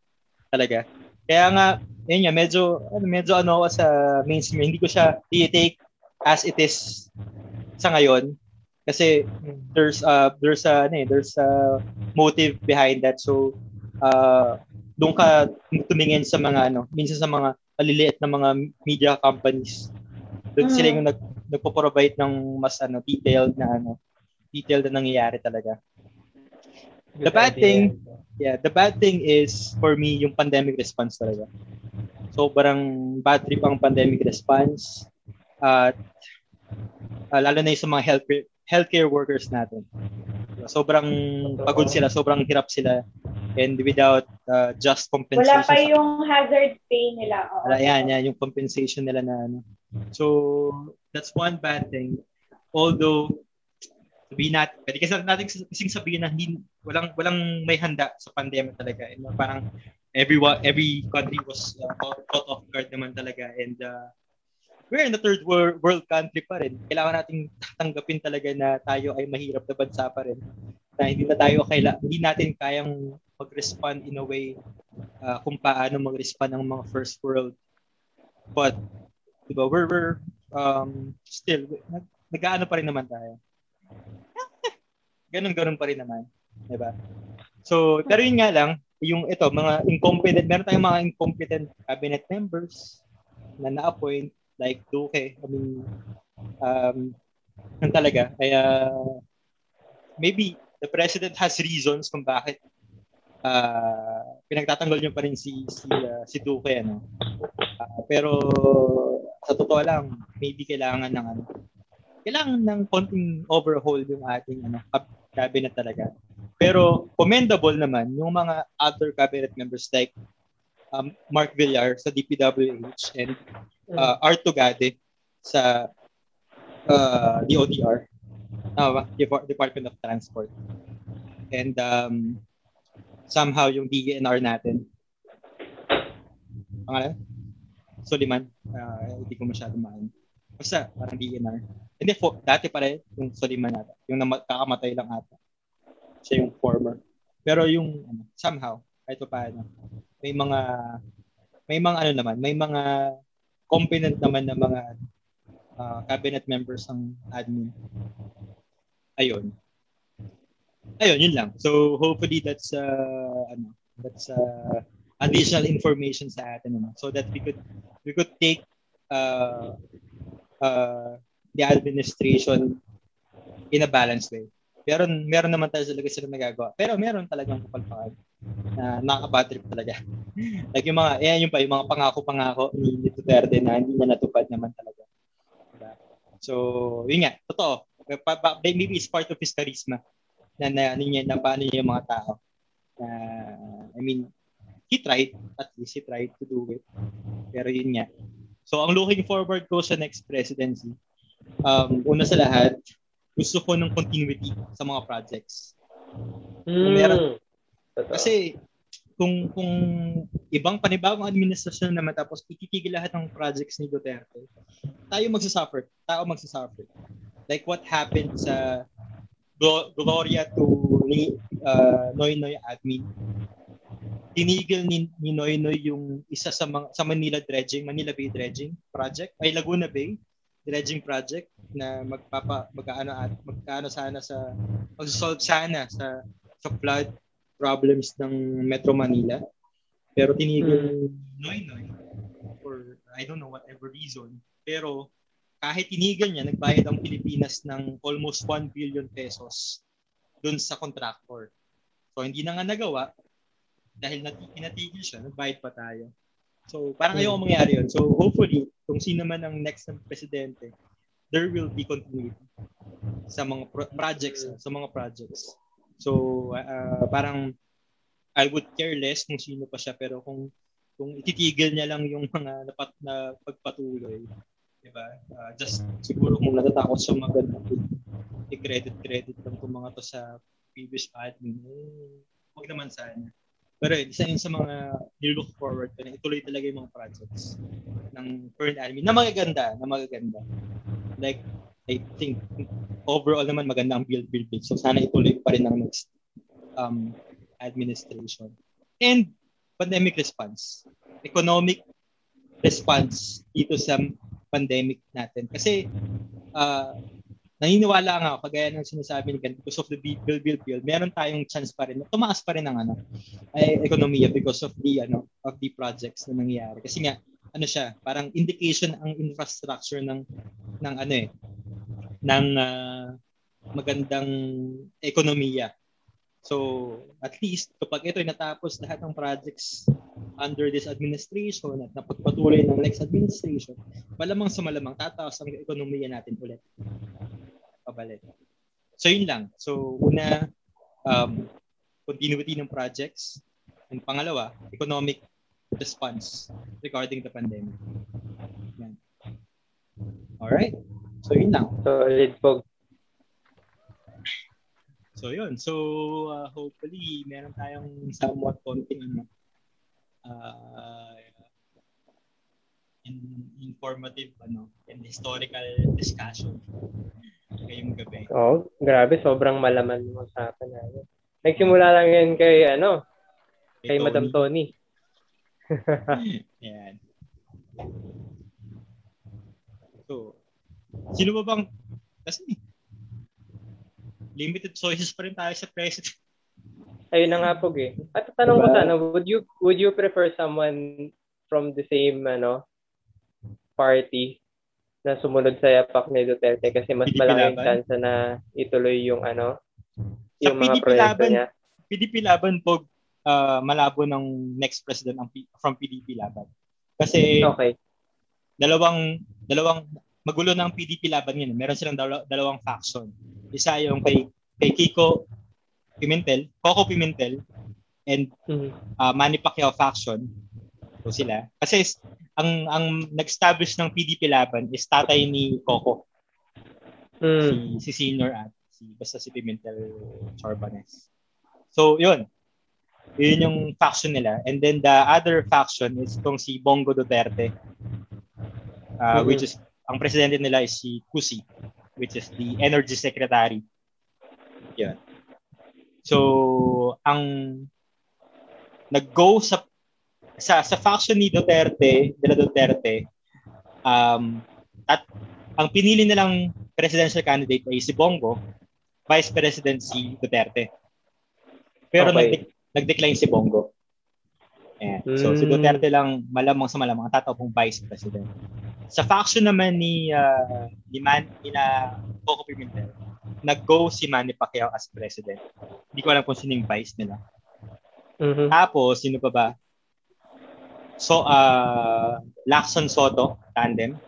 Talaga. Kaya nga, yun nga, medyo, ano, medyo ano sa mainstream, hindi ko siya i-take as it is sa ngayon. Kasi there's uh there's a ano eh, there's a motive behind that. So uh doon ka tumingin sa mga ano, minsan sa mga maliliit na mga media companies. Doon sila yung nag nagpo-provide ng mas ano detailed na ano detailed na nangyayari talaga. The bad thing, yeah, the bad thing is for me yung pandemic response talaga. So parang bad trip ang pandemic response. At uh, lalo na yung sa mga healthcare, healthcare workers natin. Sobrang pagod sila, sobrang hirap sila and without uh, just compensation. Wala pa yung hazard pay nila. Oh. Wala, yan, yan, yung compensation nila na ano. So, that's one bad thing. Although, sabihin natin, pwede kasi natin kasing sabihin na hindi, walang, walang may handa sa pandemya talaga. And, parang everyone, every country was uh, caught off guard naman talaga. And uh, we're in a third world, world country pa rin. Kailangan nating tanggapin talaga na tayo ay mahirap na bansa pa rin. Na hindi na tayo kaila, hindi natin kayang mag-respond in a way uh, kung paano mag-respond ng mga first world. But, di ba, we're, we're um, still, nag, nag-ano pa rin naman tayo. Ganun-ganun pa rin naman. Di ba? So, pero yun nga lang, yung ito, mga incompetent, meron tayong mga incompetent cabinet members na na-appoint, like Duque, I mean, um, yun talaga. Kaya, maybe the president has reasons kung bakit uh, pinagtatanggol niyo pa rin si si uh, si Duque ano. Uh, pero sa totoo lang, maybe kailangan ng ano, kailangan ng konting overhaul yung ating ano, cabinet talaga. Pero commendable naman yung mga other cabinet members like um, Mark Villar sa DPWH and uh, Art Tugade sa uh, DODR, uh, Department of Transport. And um, somehow yung DNR natin. Pangalan? Soliman. Uh, hindi ko masyado maan. Basta, parang DNR. Hindi, fo, dati pa rin yung Soliman nata. Yung nam- kakamatay lang ata. Siya yung former. Pero yung, ano, somehow, kahit pa paano, may mga, may mga ano naman, may mga competent naman na mga uh, cabinet members ng admin. Ayun ayun, yun lang. So hopefully that's uh, ano, that's uh, additional information sa atin ano, so that we could we could take uh, uh, the administration in a balanced way. Meron, meron naman tayo talaga sila nagagawa. Pero meron talagang kapalpakan na nakaka trip talaga. like yung mga, yan yung pa, yung mga pangako-pangako ni Duterte na hindi na natupad naman talaga. Diba? So, yun nga, totoo. Maybe it's part of his charisma na, na ano niya, na paano niya yung mga tao. Uh, I mean, he tried, at least he tried to do it. Pero yun nga. So, ang looking forward ko sa next presidency, um, una sa lahat, gusto ko ng continuity sa mga projects. Kung meron, hmm. kasi kung kung ibang panibagong administrasyon naman tapos ititigil lahat ng projects ni Duterte, tayo magsasuffer. Tao magsasuffer. Like what happened sa Gloria to ni uh, Noy Noy admin. Tinigil ni, ni Noy Noy yung isa sa mga, sa Manila dredging, Manila Bay dredging project, ay Laguna Bay dredging project na magpapa magkaano at magkaano sana sa mag-solve sana sa sa flood problems ng Metro Manila. Pero tinigil hmm. Noy Noy for I don't know whatever reason. Pero kahit tinigil niya, nagbayad ang Pilipinas ng almost 1 billion pesos dun sa contractor. So hindi na nga nagawa dahil natigil siya, nagbayad pa tayo. So parang ayaw mangyari yun. So hopefully, kung sino man ang next na presidente, there will be continuity sa mga pro- projects, sa mga projects. So uh, parang I would care less kung sino pa siya pero kung kung ititigil niya lang yung mga napat na pagpatuloy, Diba? Uh, just siguro kung natatakot sa mga ganun, i-credit-credit lang itong mga to sa previous admin. Eh, wag naman sana. Pero isa yun sa mga nilook forward ko na ituloy talaga yung mga projects ng current admin na magaganda, na magaganda. Like, I think overall naman maganda ang build, build, build. So sana ituloy pa rin ng next um, administration. And pandemic response. Economic response dito sa pandemic natin. Kasi uh, naniniwala nga ako, kagaya ng sinasabi ni Ken, because of the bill, bill, bill, bill, meron tayong chance pa rin, tumaas pa rin ang ano, ay, ekonomiya because of the, ano, of the projects na nangyayari. Kasi nga, ano siya, parang indication ang infrastructure ng, ng ano eh, ng uh, magandang ekonomiya. So, at least, kapag ito ay natapos lahat ng projects under this administration at napagpatuloy ng next administration, malamang sa malamang tataas ang ekonomiya natin ulit. Pabalik. So yun lang. So una, um, continuity ng projects. And pangalawa, economic response regarding the pandemic. Yan. Alright. So yun lang. Solid po. So yun. So uh, hopefully meron tayong somewhat konting ano uh, in, informative ano and historical discussion ngayong gabi. Oh, grabe. Sobrang malaman yung usapan natin. Nagsimula lang yan kay, ano, kay Madam Tony. Yan. So, sino ba bang kasi limited choices pa rin tayo sa president. Ayun na nga po eh. At tanong ko Diba? sana, would you would you prefer someone from the same ano party na sumunod sa yapak ni Duterte kasi mas PDP malaki yung laban? chance na ituloy yung ano Sa yung mga PDP proyekto laban, niya. PDP laban po uh, malabo ng next president ang P- from PDP laban. Kasi Okay. dalawang dalawang magulo ng PDP laban yun. Meron silang dalaw- dalawang faction. Isa yung kay kay Kiko Pimentel, Coco Pimentel and Mhm. uh, Manny Pacquiao faction. So sila. Kasi ang ang nag-establish ng PDP laban is tatay ni Coco, Mm. si, si senior at si basta si Pimentel Chorbanes. So yun. Yun yung faction nila. And then the other faction is itong si Bongo Duterte. Uh, Mhm. which is ang presidente nila is si Kusi, which is the energy secretary. Yun. So, ang nag-go sa sa sa faction ni Duterte, de la Duterte, um, at ang pinili nilang presidential candidate ay si Bongo, vice president si Duterte. Pero Okay. nag- nag-decline si Bongo. Ayan. So, si Mm. Duterte lang malamang sa malamang ang tatapong vice president. Sa faction naman ni uh, ni Man ni na Coco Pimentel, nag-go si Manny Pacquiao as president. Hindi ko alam kung sino yung vice nila. Mhm. Tapos, sino pa ba? So, uh, Lacson Soto, tandem,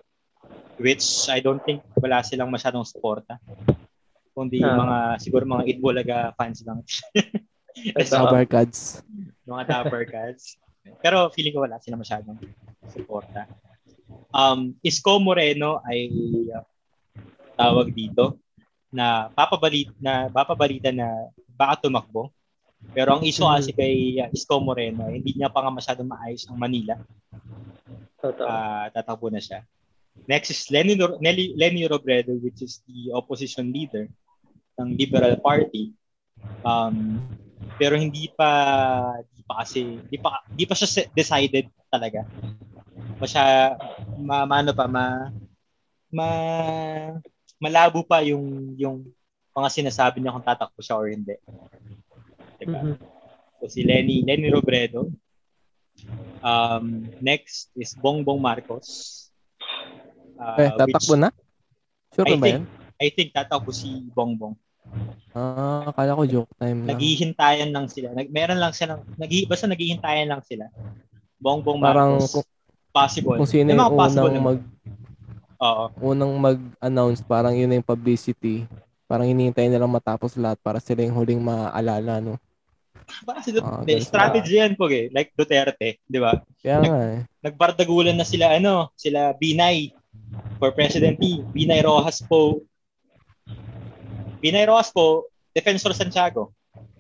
which I don't think wala silang masyadong suporta. Kundi Ah. mga, siguro mga Itbulaga fans lang. Ito, Sabar cards. mga Dapper Cats. Pero feeling ko wala silang masyadong suporta. Um, Isko Moreno ay uh, tawag dito na papabalit na papabalita na baka tumakbo. Pero ang issue kasi kay uh, Isko Moreno, ay hindi niya pa nga masyadong maayos ang Manila. Totoo. Ah, tatakbo na siya. Next is Lenny, Nelly, Lenny Robredo, which is the opposition leader ng Liberal Party. Um, pero hindi pa hindi pa kasi hindi pa hindi pa siya decided talaga. Pa siya ma, maano pa ma, ma malabo pa yung yung mga sinasabi niya kung tatakbo siya or hindi. Diba? Mhm. So si Lenny Lenny Robredo. Um, next is Bongbong Marcos. Uh, eh, tatakbo which na? Sure I ba think- yan? I think tatakbo si Bongbong. Ah, akala ko joke time lang. Naghihintayan lang sila. Nag, meron lang silang, nag, basta naghihintayan lang sila. Bongbong Parang Marcos. kung, possible. kung sino yung unang naman. mag Oo. unang mag-announce, parang yun na yung publicity. Parang hinihintay nilang matapos lahat para sila yung huling maaalala, no? Parang si Dut- Ah, de- ganun strategy yan po eh. Like Duterte, di ba? Kaya nga eh. Nagbardagulan na sila, ano, sila Binay for President P. Binay Rojas po. Binay Rojas po, Defensor Santiago.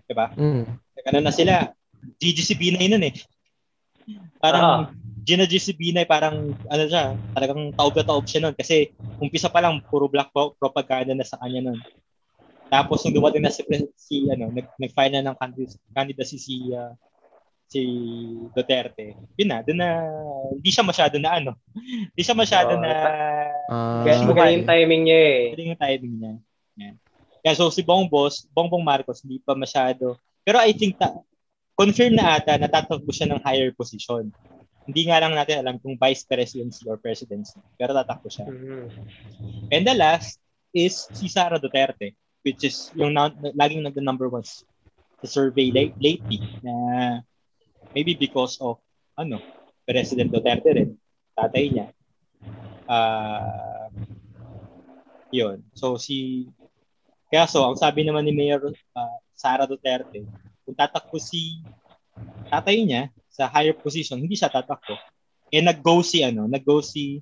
Di ba? Mm. Ano na sila? GGC Binay nun eh. Parang Gina GC Binay parang ano siya, talagang taob na taob siya nun kasi umpisa pa lang puro black pro- propaganda na sa kanya nun. Tapos nung dumating na si, si ano, nag, nag-file na ng candid- candidacy si ah, si Duterte. Yun na, doon na hindi siya masyado na ano. Hindi siya masyado Oo, na Ah, Kaya magaling yung timing niya eh. Pwede yung timing niya. Yan. Kaya so si Bongbos, Bongbong Marcos, hindi pa masyado. Pero I think ta- confirm na ata na tatakbo siya ng higher position. Hindi nga lang natin alam kung vice presidency or presidency. Pero tatakbo siya. Mhm. And the last is si Sara Duterte, which is yung na, laging nag number one sa survey late, lately na maybe because of ano, President Duterte rin, tatay niya. Ah, yun. So si kaya so, ang sabi naman ni Mayor uh, Sara Duterte, kung tatakbo si tatay niya sa higher position, hindi siya tatakbo. Eh nag-go si ano, nag-go si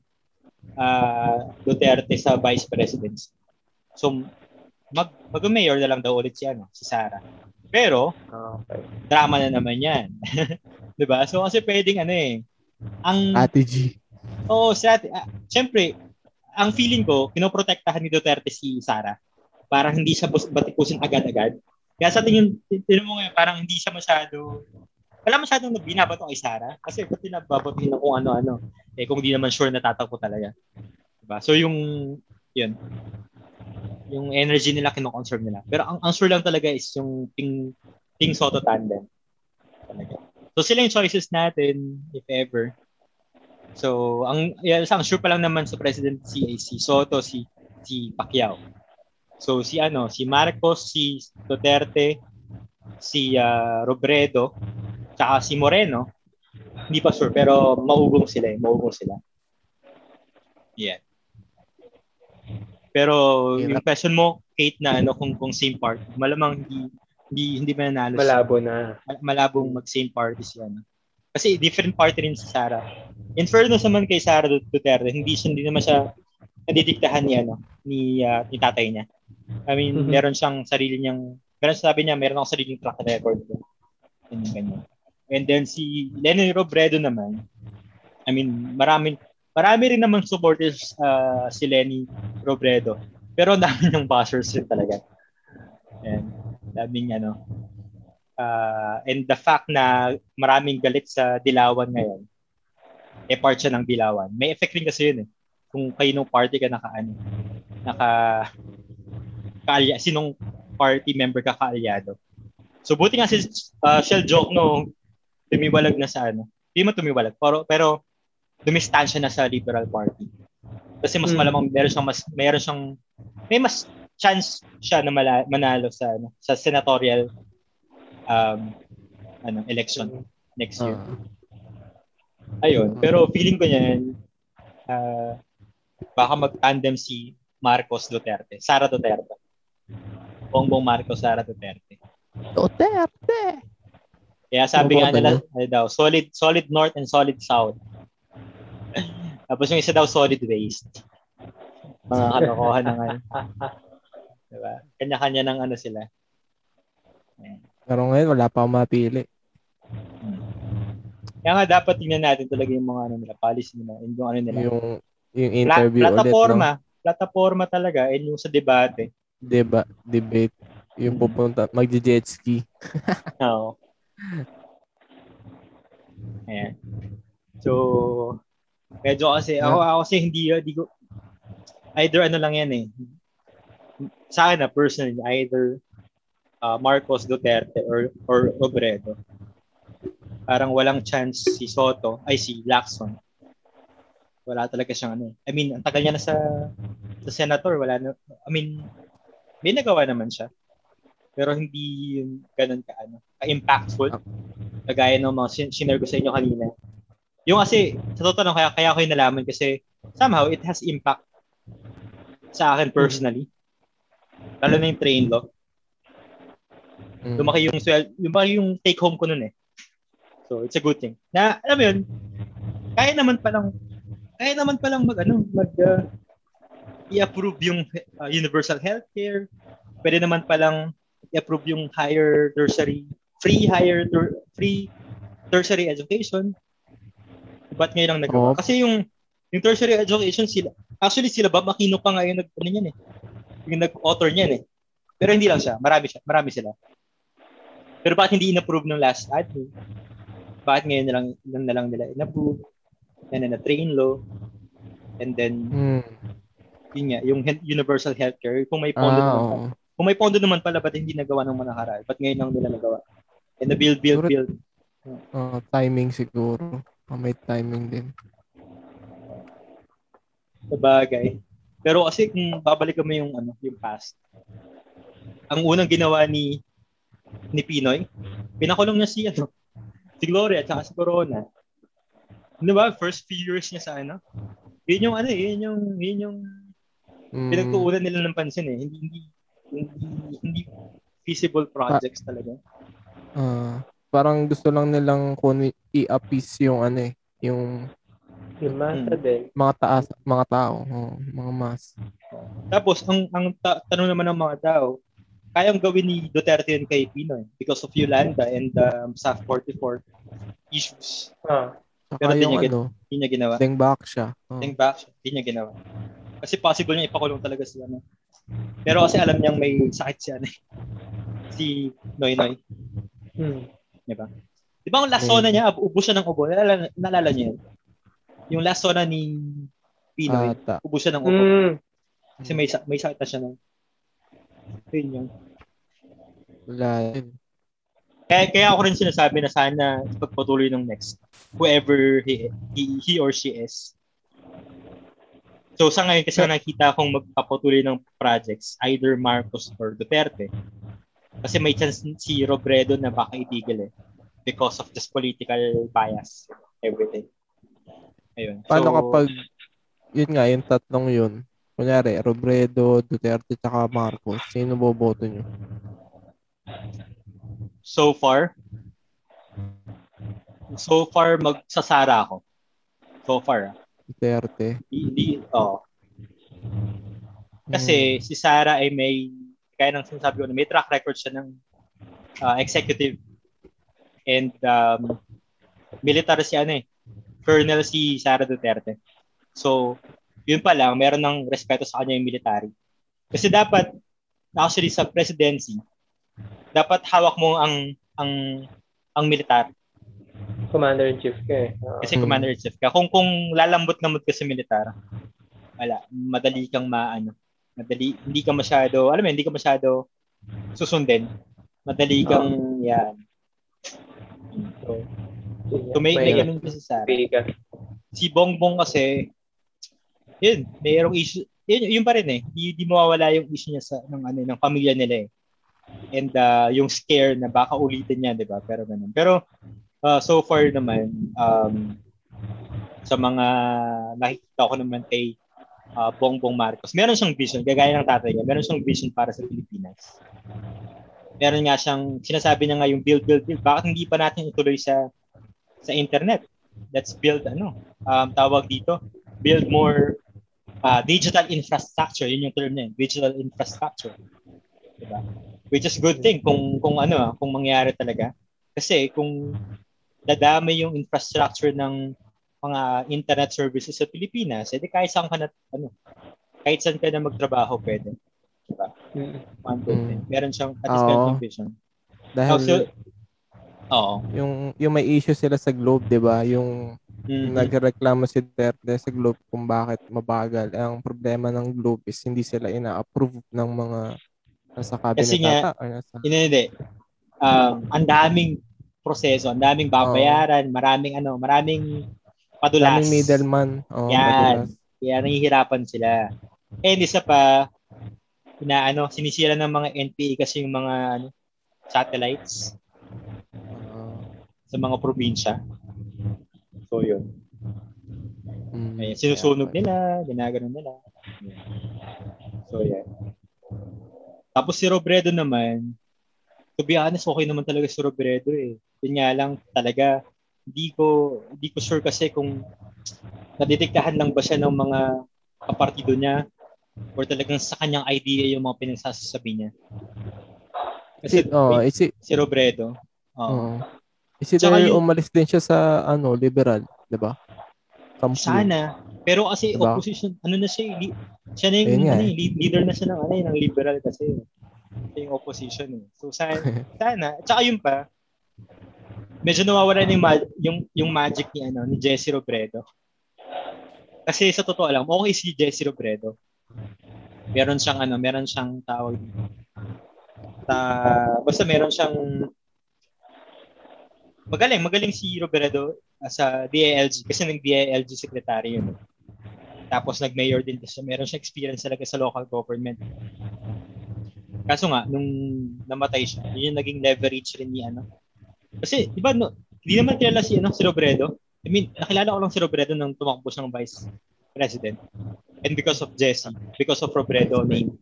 uh, Duterte sa vice presidency. So mag mag-mayor na lang daw ulit si ano, si Sara. Pero Okay. drama na naman 'yan. 'Di ba? So kasi pwedeng ano eh ang Strategy. Oo, strat- ah, syempre, ang feeling ko, pinoprotektahan ni Duterte si Sara. Parang hindi siya batikusin agad-agad. Kaya sa tingin, tingin mo ngayon, parang hindi siya masyado, wala masyadong binabato kay Sara. Kasi ba't pinababatiin na kung ano-ano? Eh, kung di naman sure na tatakbo talaga. Diba? So, yung, yun, yung energy nila, kinoconserve nila. Pero ang, ang sure lang talaga is yung Ping, Ping Soto tandem. Talaga. So, sila yung choices natin, if ever. So, ang yeah, ang sure pa lang naman sa president si si Soto, si si Pacquiao. So si ano, si Marcos, si Duterte, si uh, Robredo, tsaka si Moreno. Hindi pa sure pero maugong sila, eh, maugong sila. Yeah. Pero yung question mo, Kate na ano kung kung same part, malamang hindi hindi hindi mananalo. siya. Malabo na. Mal- malabong mag same party si ano. Kasi different party rin si Sara. In fairness naman kay Sara Dut- Duterte, hindi siya hindi naman siya nadidiktahan ni ano ni ah, ni tatay niya. I mean, Mhm. meron siyang sarili niyang meron sabi niya, meron akong sariling track record. Ganyan, ganyan. And then si Lenny Robredo naman, I mean, maraming marami rin naman supporters ah, si Lenny Robredo. Pero ang dami niyang bashers rin talaga. And daming ano, uh, and the fact na maraming galit sa Dilawan ngayon, eh part siya ng Dilawan. May effect rin kasi yun eh. Kung kayo nung party ka naka ano, naka kaalya, sinong party member ka kaalyado. So buti nga si uh, Shell Joke no, tumiwalag na sa ano. Hindi mo tumiwalag, pero, pero dumistansya na sa Liberal Party. Kasi mas Hmm. malamang meron siyang mas meron siyang may mas chance siya na mala, manalo sa ano, sa senatorial um ano election next year. Ah. Ayun, pero feeling ko niyan ah, baka mag-tandem si Marcos Duterte, Sara Duterte. Bongbong Marcos, Sara Duterte. Duterte! Kaya sabi Ano nga nila, ano daw, solid solid north and solid south. Tapos yung isa daw solid waste. Mga kalokohan ng ano. Diba? Kanya-kanya ng ano sila. Pero ngayon, wala pa akong mapili. Kaya nga dapat tingnan natin talaga yung mga ano nila, policy nila, yung ano nila. Yung, yung Pla- interview ulit, plataforma, no? plataforma talaga, and yung sa debate. Diba, debate. Yung pupunta, magje-jet ski. Oo. Ayan. So, medyo kasi, ako, ako kasi hindi, hindi ko, either ano lang yan eh. Sa akin na, personally, either uh, Marcos Duterte or, or Robredo. Parang walang chance si Soto, ay si Lacson. Wala talaga siyang ano. I mean, ang tagal niya na sa, sa senator, wala na, I mean, may nagawa naman siya. Pero hindi yung ganun ka, ano, ka-impactful. Kagaya ng mga sin- sinare ko sa inyo kanina. Yung kasi, sa totoo lang, kaya, kaya ko yung nalaman kasi somehow it has impact sa akin personally. Lalo na yung train law. Mm. Lumaki yung, swel- lumaki yung take home ko nun eh. So, it's a good thing. Na, alam mo yun, kaya naman palang, kaya naman palang mag, ano, mag, uh, i-approve yung uh, universal healthcare. Pwede naman palang i-approve yung higher tertiary, free higher, ter- free tertiary education. Ba't ngayon lang nagawa? Oo. Kasi yung, yung tertiary education, sila, actually sila ba, Makino pa nga yung nag, ano yan eh. Yung nag-author niyan eh. Pero hindi lang siya, marami siya, marami sila. Pero bakit hindi in-approve ng last admin? Bakit ngayon na lang, lang na lang nila in-approve? And then na train law. And then, Mm. yun nga, yung universal healthcare, kung may pondo Ah, naman. Kung may pondo naman pala, ba't hindi nagawa ng mga nakaraan? Ba't ngayon lang nila nagawa? And the build, build, build. Ah, timing siguro. Ah, may timing din. sa bagay. Pero kasi kung babalik mo yung ano, yung past. Ang unang ginawa ni ni Pinoy, pinakulong niya si ano, si Gloria at saka si Corona. Di ba? First few years niya sa ano. Yun yung ano, eh, yun yung, yun yung Mm, pinagtuunan nila ng pansin eh. Hindi, hindi, hindi, hindi feasible projects talaga. Ah, parang gusto lang nilang kung i-appease yung ano eh, yung Yung masa Hmm. din. mga taas, mga tao, oh, mga mas. Tapos, ang, ang ta- tanong naman ng mga tao, kayang gawin ni Duterte yun kay Pinoy because of Yolanda and um, SAF 44 issues. Ah. Pero yung tinigil. ano, Hindi niya ginawa. deng back siya. Oh. Think back, hindi niya ginawa. Kasi possible niya ipakulong talaga si ano. Pero kasi alam niyang may sakit si ano eh. Si Noy Noy. Hmm. Di ba? Di ba ang last zona niya, ubos siya ng ubo. Nalala, nalala niyo yun? Yung last zona ni Pinoy, Ata. ubos siya ng ubo. Hmm. Kasi may, sa- may sakit na siya nun. Yun yun. Wala yun. Kaya, kaya ako rin sinasabi na sana ipagpatuloy ng next. Whoever he, he, he or she is. So sa ngayon kasi nakita akong magpapatuloy ng projects, either Marcos or Duterte. Kasi may chance si Robredo na baka itigil eh. Because of this political bias. Everything. Ayun. Paano so, kapag, yun nga, yung tatlong yun, kunyari, Robredo, Duterte, tsaka Marcos, sino boboto nyo? so far, so far magsasara ako. So far. ah. Duterte. Hindi, oh. Kasi si Sara ay may, kaya nang sinasabi ko na may track record siya ng ah, executive and um, military si ano eh, Colonel si Sara Duterte. So, yun pa lang, meron ng respeto sa kanya yung military. Kasi dapat, actually sa presidency, dapat hawak mo ang ang ang militar Commander-in-Chief ka eh. Ah. kasi Hmm. commander-in-chief ka. Kung kung lalambot-lambot ka sa militar, wala, madali kang maano. Madali hindi ka masyado, alam mo, hindi ka masyado susundin. Madali kang yan. So, so may, may ganun kasi sa si Bongbong kasi yun, mayroong issue yun, yun pa rin eh. Hindi, hindi mawawala yung issue niya sa ng ano ng pamilya nila eh. And uh, yung scare na baka ulitin niya, 'di ba? Pero ganun. Pero uh, so far naman um, sa mga nakikita ko naman kay uh, Bongbong Marcos, meron siyang vision, gagaya ng tatay niya, meron siyang vision para sa Pilipinas. Meron nga siyang, sinasabi niya nga yung build, build, build. Bakit hindi pa natin ituloy sa sa internet? Let's build, ano, um, tawag dito, build more uh, digital infrastructure. Yun yung term niya, digital infrastructure. Diba? Which is good thing kung, kung ano, ah, kung mangyari talaga. Kasi kung dadami yung infrastructure ng mga internet services sa Pilipinas, edi kahit saan ka na, ano, kahit saan ka na magtrabaho pwede. Diba? Mm. One good Mm. thing. Meron siyang, at least meron vision. Dahil Also, oo. yung, yung may issue sila sa Globe, di ba? Yung Mhm. nagreklamo si Duterte sa Globe kung bakit mabagal. Ang problema ng Globe is hindi sila ina-approve ng mga nasa cabinet Kasi nga, ata, nasa, Hindi, hindi. Um, ang daming proseso, ang daming babayaran, maraming ano, maraming padulas. daming middleman. Oh, Yan. madulas. Kaya nahihirapan sila. And isa pa, na ano, sinisira ng mga NPA kasi yung mga ano, satellites sa mga probinsya. So yun. mm, Ay, sinusunog kaya- nila, ginaganon nila. So yan. Tapos si Robredo naman, to be honest, okay naman talaga si Robredo eh. Yun nga lang talaga, hindi ko, hindi ko sure kasi kung naditiktahan lang ba siya ng mga kapartido niya or talagang sa kanyang idea yung mga pinagsasabi niya. Is it, oh, wait, is it, si Robredo, oh. Is it Tsaka yung- umalis din siya sa ano, liberal, di ba? Sana. Pero kasi Diba? opposition, ano na siya, eh, li- siya na yung Ayun ano, eh. eh, lead- leader na siya ng, ano, eh, ng liberal kasi. Siya yung opposition eh. So sana, sana. Tsaka yun pa, medyo nawawala na yung, ma- yung, yung magic ni, ano, ni Jesse Robredo. Kasi sa totoo lang, okay si Jesse Robredo. Meron siyang ano, meron siyang tawag. Ta, basta meron siyang magaling, magaling si Robredo sa DILG kasi nag DILG secretary yun. Tapos nag-mayor din kasi meron siyang experience talaga sa local government. Kaso nga nung namatay siya, yun yung naging leverage rin ni ano. Kasi di ba no, hindi naman kilala si ano si Robredo. I mean, nakilala ko lang si Robredo nang tumakbo siyang vice president. And because of Jesse, because of Robredo name.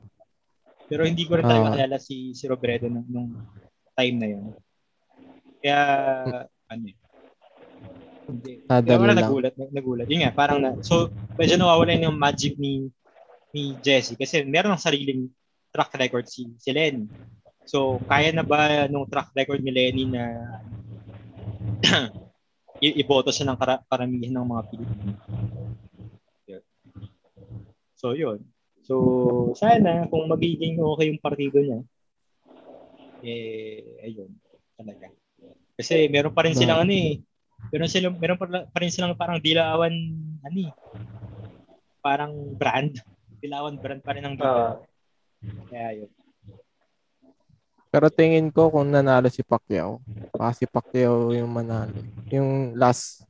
Pero hindi ko rin talaga Ah. kilala si si Robredo nung, nung time na yun. Kaya, ano eh. Hindi. Kaya Nadalo wala nagulat, nag- nagulat. Yun nga, parang na, so, medyo nawawala yung magic ni ni Jesse kasi meron ng sariling track record si, si Lenny. So, kaya na ba nung track record ni Lenny na i- iboto siya ng kara- karamihan ng mga Pilipino? So, yun. So, sana kung magiging okay yung partido niya, eh, ayun, talaga. Kasi meron pa rin silang ano eh, meron silang meron pa, rin silang parang dilawan ano eh, parang brand. Dilawan brand pa rin ng Ah. Kaya yun. Pero tingin ko kung nanalo si Pacquiao, baka si Pacquiao yung manalo. Yung last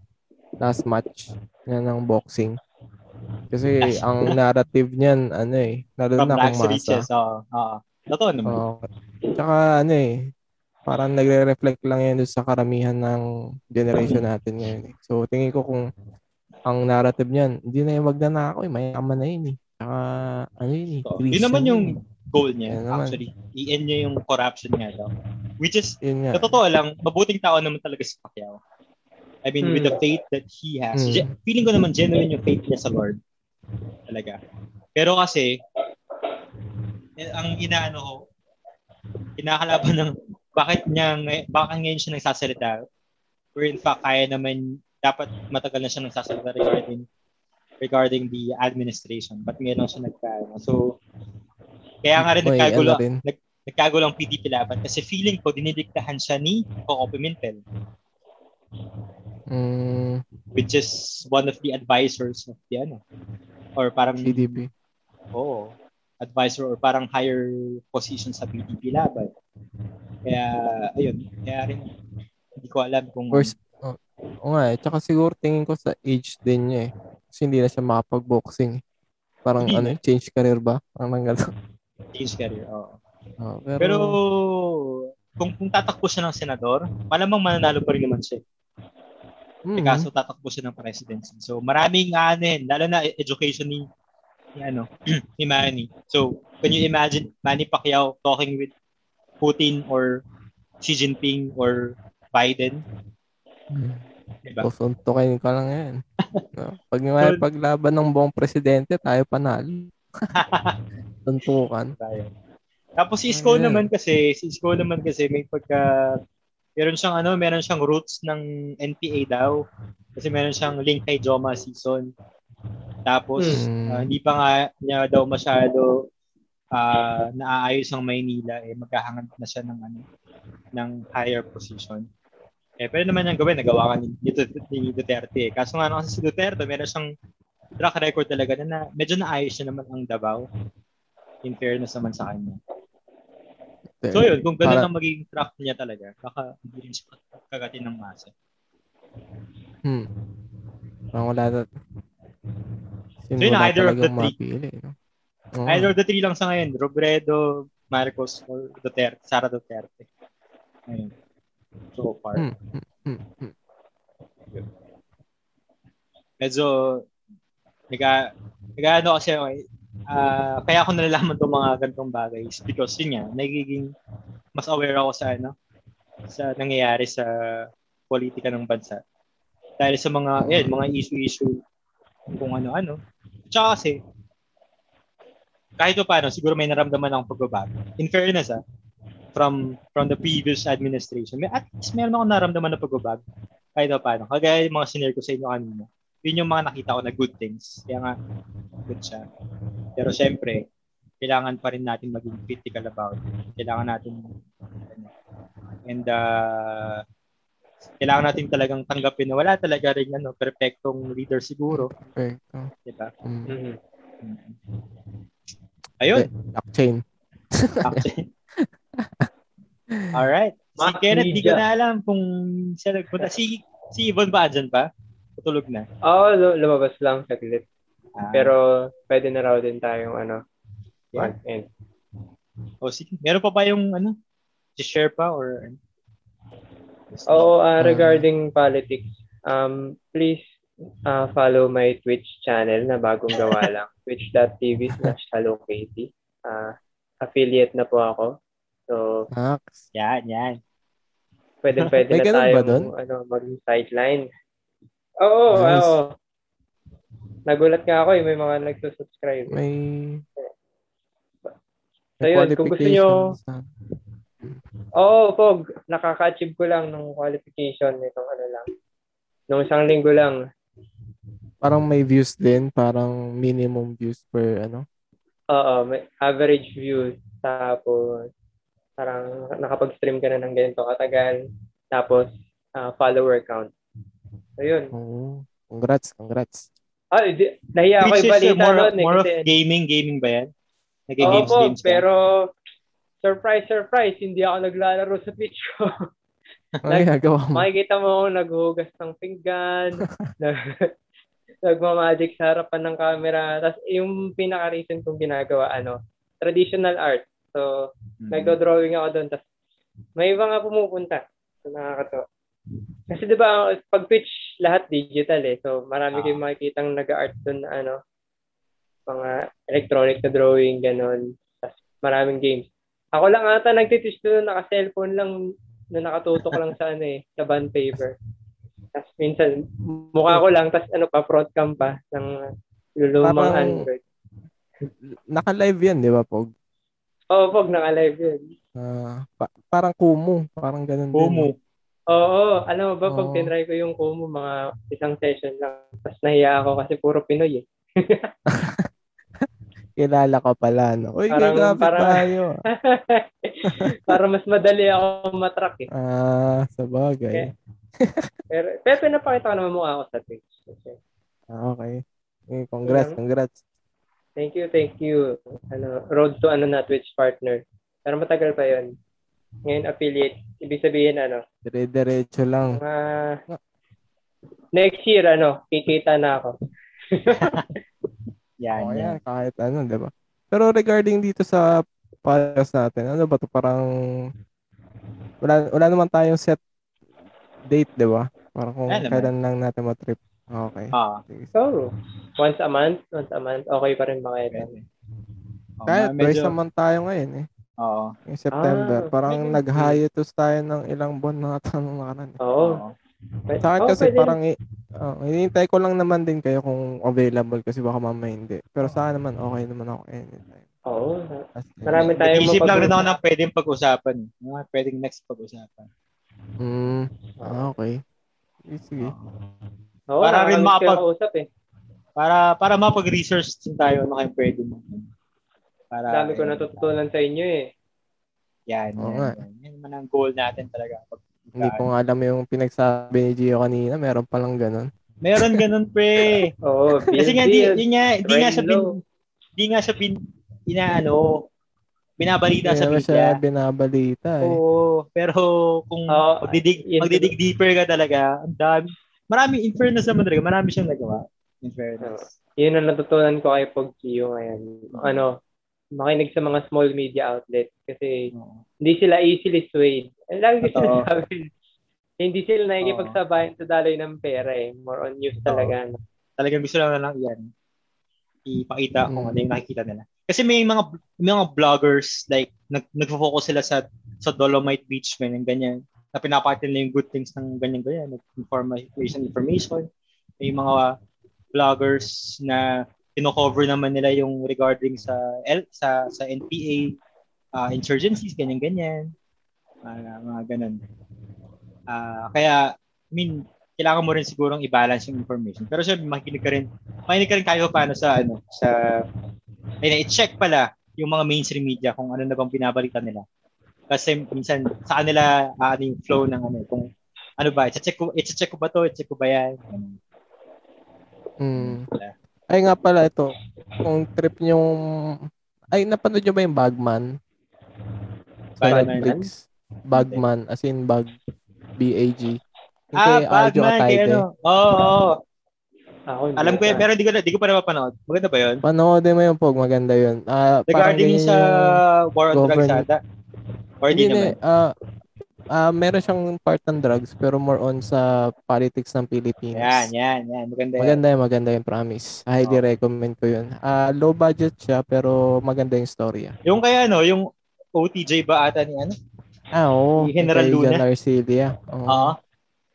last match niya ng boxing. Kasi Last- ang narrative niyan, ano eh, From na to masa. Riches, oo. Oo. Totoo naman. Oo. Tsaka ano eh, parang nagre-reflect lang yan sa karamihan ng generation natin ngayon eh. So tingin ko kung ang narrative niyan, hindi na yung magnanakaw eh, mayaman na yun eh. Tsaka ano yun eh, So, yun naman yung yun goal niya, Yan naman. actually. I-end niya yung corruption niya daw. Which is, nga. sa totoo lang, mabuting tao naman talaga si Pacquiao. I mean, with Hmm. the faith that he has. Hmm. ge- Feeling ko naman genuine yung faith niya sa Lord. Talaga. Pero kasi, eh, ang inaano ko, kinakalaban ng bakit niya, bakit ngayon siya nagsasalita where in fact kaya naman dapat matagal na siya nagsasalita regarding regarding the administration but ngayon lang siya nagka so kaya nga rin May nagkagulo ano rin. nag, nagkagulo ang PDP laban kasi feeling ko dinidiktahan siya ni Coco Pimentel Mm, which is one of the advisors of the ano or parang PDP. Oo. Advisor or parang higher position sa PDP laban. Kaya, ayun. Kaya rin, hindi ko alam kung First, oh, nga eh. Tsaka siguro tingin ko sa age din niya eh. Kasi hindi na siya makapag-boxing. eh. Parang Hindi ano, change career ba? Parang gano'n. Change career. Oo. Oh, pero, Pero, kung, kung tatakbo siya ng senador, malamang mananalo pa rin naman siya. mm, Eh, kaso tatakbo siya ng presidency. So, maraming yun, lalo na education ni, ni ano, ni Manny. So, can you imagine Manny Pacquiao talking with Putin or Xi Jinping or Biden? mm, Diba? pusuntukin ka lang yan. no? Pag may paglaban ng buong presidente, tayo panalo. Tuntukan. Tapos si Isko Ayan. naman kasi, si Isko naman kasi may pagka meron siyang ano, meron siyang roots ng NPA daw. Kasi meron siyang link kay Joma season. Tapos Hmm. ah, hindi pa nga niya daw masyado ah, naaayos ang Maynila eh magkahangad na siya ng ano ng higher position. Eh pwede naman niyang gawin, nagawa ka ni, ni, Dut- ni Duterte. eh. Kaso nga naman si Duterte, meron siyang track record talaga na, na medyo naayos siya naman ang Davao. In fairness naman sa kanya. So yun, kung ganun Para- ang magiging track niya talaga, baka hindi rin siya kagatin ng masa. Hmm. Parang wala na. So yun, either of the three. mapili. No? Oo. Either of the three lang sa ngayon, Robredo, Marcos, or Duterte, Sara Duterte. Ayun. So far. Hmm, hmm, hmm, hmm. Medyo, naga, naga ano kasi, okay, ah, kaya ako nalalaman itong mga ganitong bagay is because yun nga, nagiging mas aware ako sa ano, sa nangyayari sa politika ng bansa. Dahil sa mga, yan, mga issue-issue kung ano-ano. Tsaka kasi, kahit pa paano, siguro may naramdaman akong pagbabago. In fairness, ah, from from the previous administration, may, at least meron akong naramdaman na pagbabago. Kahit pa paano. Kagaya yung mga sinare ko sa inyo kanina. Yun yung mga nakita ko na good things. Kaya nga, good siya. Pero syempre, kailangan pa rin natin maging critical about it. Kailangan natin ano, and uh, kailangan natin talagang tanggapin na wala talaga rin ano, perfectong leader siguro. Perfecto. Di ba? Hmm. Mhm. Ayun. Blockchain. Actually. Alright. Si Kenneth, di ko na alam kung siya nagpunta. Si, si Yvonne ba andyan pa? Tutulog na. Oo, lu- lumabas lang saglit. Ah, Pero pwede na raw din tayong ano, Yeah. one end. O sige. Meron pa ba yung ano? Share pa or ano? Oo, ah, Ah. regarding politics, Um, please uh, follow my Twitch channel na bagong gawa lang. Twitch.tv slash Hello Katie. Uh, affiliate na po ako. So, Max. Yan, yan. pwede pwede na tayo ano, mag-sideline. Oo, Nice. oo. Nagulat nga ako eh, may mga nagsusubscribe. May... So yun, kung gusto nyo- Oo, Pog, nakaka-achieve ko lang ng qualification nitong ano lang. Nung isang linggo lang. Parang may views din, parang minimum views per ano. Oo, may average views. Tapos, parang nakapag-stream ka na ng ganito katagal. Tapos, ah, follower count. So, yun. Oo. Congrats, congrats. Ah, di, nahiya ako Which is ibalita more, noon eh. more of gaming, gaming ba yan? Oo Nag-games, po, games ka? pero surprise, surprise, hindi ako naglalaro sa Twitch ko. Ano ginagawa mo? Makikita mo ako naghuhugas ng pinggan, nag- nagmamagic sa harapan ng camera. Tapos yung pinaka-reason kong ginagawa, ano, traditional art. So, Hmm. nagdo-drawing ako doon. Tapos may iba nga pumupunta. So, nakakatawa. Kasi di ba, pag Twitch, lahat digital eh. So, marami Ah. kayong makikitang nag-art doon na ano, mga electronic na drawing, ganon. Tapos maraming games. Ako lang ata nagtitwitch doon, naka-cellphone lang, na nakatutok lang sa ano eh, sa bond paper. Tapos minsan, mukha ko lang, tapos ano pa, front cam pa ng lulumang Parang- Android. Naka-live yan, di ba, Pog? Oo, pag naka-live yun. Ah, pa- parang Kumu. Parang ganun din. Oo, alam mo ba, pag Oo. tinry ko yung Kumu, mga isang session lang. Tapos nahiya ako kasi puro Pinoy eh. Kilala ka pala, no? Uy, Parang- gagapit parang- tayo. Para mas madali ako matrack eh. Ah, sa bagay. Pero, pero pinapakita ko naman mukha ako sa Twitch. Okay. Ah, okay. Eh, congrats, Yeah. congrats. Thank you, thank you. Ano, road to ano na Twitch partner. Pero matagal pa yon. Ngayon affiliate. Ibig sabihin ano, Dire-diretso lang. mga next year ano, kikita na ako. Yan, Oo, yan. yan, kahit ano, di ba? Pero regarding dito sa podcast natin, ano ba to parang wala, wala naman tayong set date, di ba? Parang kung naman. kailan lang natin matrip. Okay. Ah. So, once a month, once a month, okay pa rin ba kayo? pwede. Oo, Kahit ma- twice naman tayo ngayon eh. Oo. Yung September. Ah, parang pwede. nag-hiatus tayo ng ilang buwan na tanong nakaraan. Eh. Oo. Oo. Sa akin Oh, kasi pwede. parang i- oh, hinihintay ko lang naman din kayo kung available kasi baka mamaya hindi. Pero sa akin naman okay naman ako anytime. Oo. As in, Marami tayong Nag-isip lang rin ako mapag- ng pwedeng pag-usapan. Mga pwedeng next pag-usapan. Mm, ah, okay. Sige, Sige. Oo, Para rin yung kausap eh. Para para mapag-research din tayo ano kayo pwede mo. Para Dami ko natututunan sa inyo eh. Yan, Oo yan, yan. Yan naman ang goal natin talaga. Pag, Hindi ko nga alam yung pinagsabi ni Gio kanina. Meron palang ganun. Meron ganun, pre. Oo, build, Kasi nga, di, di nga, di nga bin, low. di nga siya bin, inaano, binabalita sa naman siya media. binabalita eh. Oo, pero kung Oo, magdidig, yun- magdidig deeper ka talaga, ang dami. Marami, in fairness naman talaga, marami siyang nagawa. In fairness. Yun ang natutunan ko kay Pog Gio ngayon. Ano, makinig sa mga small media outlet kasi Oo. hindi sila easily swayed. Eh, lagi ko sinasabi, hindi sila nakikipagsabayan sa daloy ng pera eh. More on news talaga. no? Talagang gusto lang lang yan. Ipakita kung Mm. ano yung nakikita nila. Kasi may mga may mga vloggers like nag nagfo-focus sila sa sa Dolomite Beach ganyan ganyan. Na pinapakita nila yung good things ng ganyan ganyan, information information. May mga vloggers na kino-cover naman nila yung regarding sa L, sa sa NPA uh, insurgencies ganyan ganyan. Mga mga ganun. Ah, kaya I mean kailangan mo rin sigurong i-balance yung information. Pero syempre, makikinig ka rin, makikinig ka rin pa paano sa, ano, sa, ay, i-check pala yung mga mainstream media kung ano na bang binabalita nila. Kasi minsan, sa kanila, uh, ano yung flow ng ano, kung ano ba, i-check ko, i-check ko ba to, i-check ko ba yan? Mm. Ay nga pala ito. Kung trip yung ay napanood nyo ba yung Bagman? Sa? Netflix. Bagman as in bag B-A-G. Yung Ah, kay Aljo Bagman, kay ano. Oo, oo. Ako, hindi Alam ko yun, pero di ko, di ko pa napapanood. Maganda ba yun? Panoodin mo yung Pog, maganda yun. Ah, parang Regarding sa war on drugs ata? Or di Hindi na, naman? ah, ah meron siyang part ng drugs pero more on sa politics ng Pilipinas. Yan, yan, yan. Maganda yan. Maganda yan, maganda yung promise. Highly recommend ko yun. Ah, low budget siya pero maganda yung story. ah. Yung kaya ano, yung OTJ ba ata ni ano? Ah, oo. Si General Luna? John Arcelia. Oo. Oo.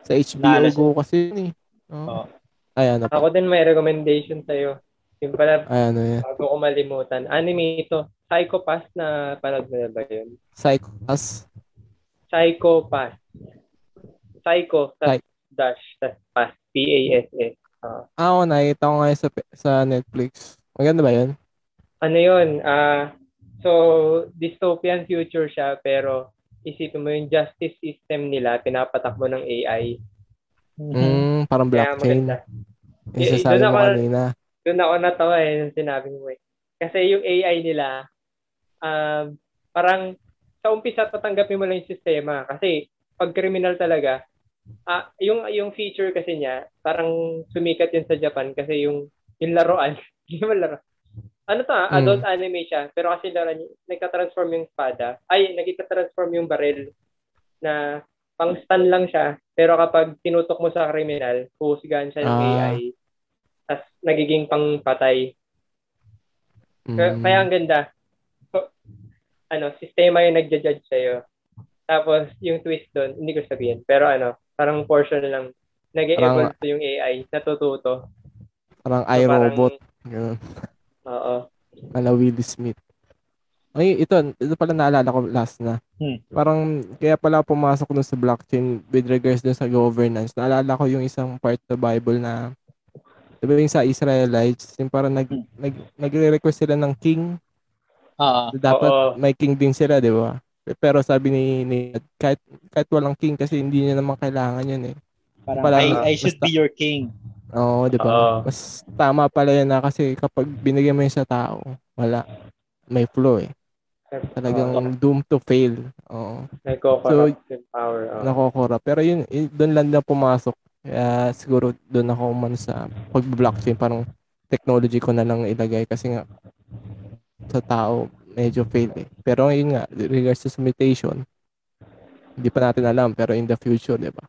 Sa HBO Nalo siya. Go kasi yun eh. Oo. Oo. Ay, ano pa? Ako din may recommendation sa'yo. Yung pala, Ay, ano yan. bago ko malimutan. Anime ito. Psycho Pass na panood mo na ba yun? Psycho Pass. Psycho dash, tas pass. P-A-S-S. Ah, oo, nakita ko nga sa, sa Netflix. Maganda ba yun? Ano yun? Ah, so, dystopian future siya, pero isipin mo yung justice system nila, pinapatakbo ng AI. Mm, parang Kaya blockchain. maganda. Yung sasabi mo kanina. Doon ako natawa eh, nung sinabi mo eh. Kasi yung AI nila, um, parang sa umpisa tatanggapin mo lang yung sistema. Kasi pag criminal talaga, ah, yung yung feature kasi niya, parang sumikat yun sa Japan kasi yung yung laruan, hindi mo laro. Ano to ah, Mm. adult anime siya, pero kasi laruan, nagka-transform yung espada. Ay, nagka-transform yung baril na pang stun lang siya, pero kapag tinutok mo sa criminal, huhusgahan siya ng Ah. AI. Tapos nagiging pangpatay. Kaya, Mm. kaya ang ganda. Ano, sistema yung nagja-judge sa'yo. Tapos, yung twist doon, hindi ko sabihin. Pero ano, parang portion lang. Nag-evolve to yung AI, natututo. Parang So, parang- iRobot. Ganun. Oo. Ala Will Smith. Ay, ito, ito pala naalala ko last na. Hmm. Parang, kaya pala pumasok dun sa blockchain with regards dun sa governance. Naalala ko yung isang part sa Bible na, di ba yung sa Israelites, yung parang nag, Hmm. nag, nagre-request sila ng king. Ah, Dapat Oo. may king din sila, di ba? Pero sabi ni, ni kahit, kahit walang king kasi hindi niya naman kailangan yun eh. parang Pala- I, I should basta- be your king. Oo, di ba? Oo. Mas tama pala yan na kasi kapag binigyan mo yun sa tao, wala. May flow eh. Talagang Oo. doomed to fail. Oo. Nagko-corrupt yung power. Nakokora. Pero yun, yun doon lang na pumasok. Kaya siguro doon ako man sa pag-blockchain. Parang technology ko na lang ilagay kasi nga sa tao medyo fail eh. Pero yun nga, regards to mutation, hindi pa natin alam. Pero in the future, di ba?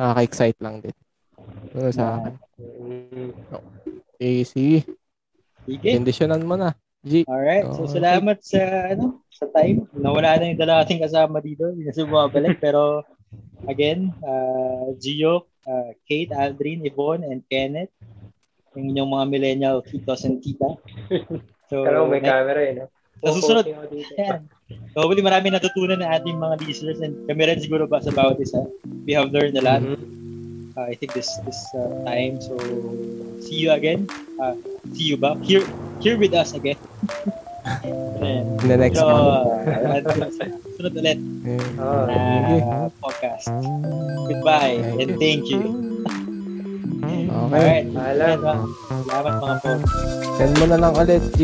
Nakaka-excite lang din. Ano sa akin? Mm. Eh, sige. Sige. Kondisyonan mo na. G. Alright. So, Okay. salamat sa, ano, sa time. Nawala na yung dala ating kasama dito. Hindi na siya bumabalik. Pero, again, uh, Gio, uh, Kate, Aldrin, Yvonne, and Kenneth. Yung inyong mga millennial titos and tita. So, Pero may next- camera eh, no? Sa susunod, hopefully marami natutunan ng ating mga listeners and kami rin siguro ba sa bawat isa. We have learned a lot. Mhm. Uh, I think this this uh, time. So, see you again. Uh, see you ba? Here here with us again. Ayan. In the next So, one. uh, sunod ulit Oo. na podcast. Goodbye and thank you. Okay. Alright. Paalam. Salamat mga po. Send mo na lang ulit, G.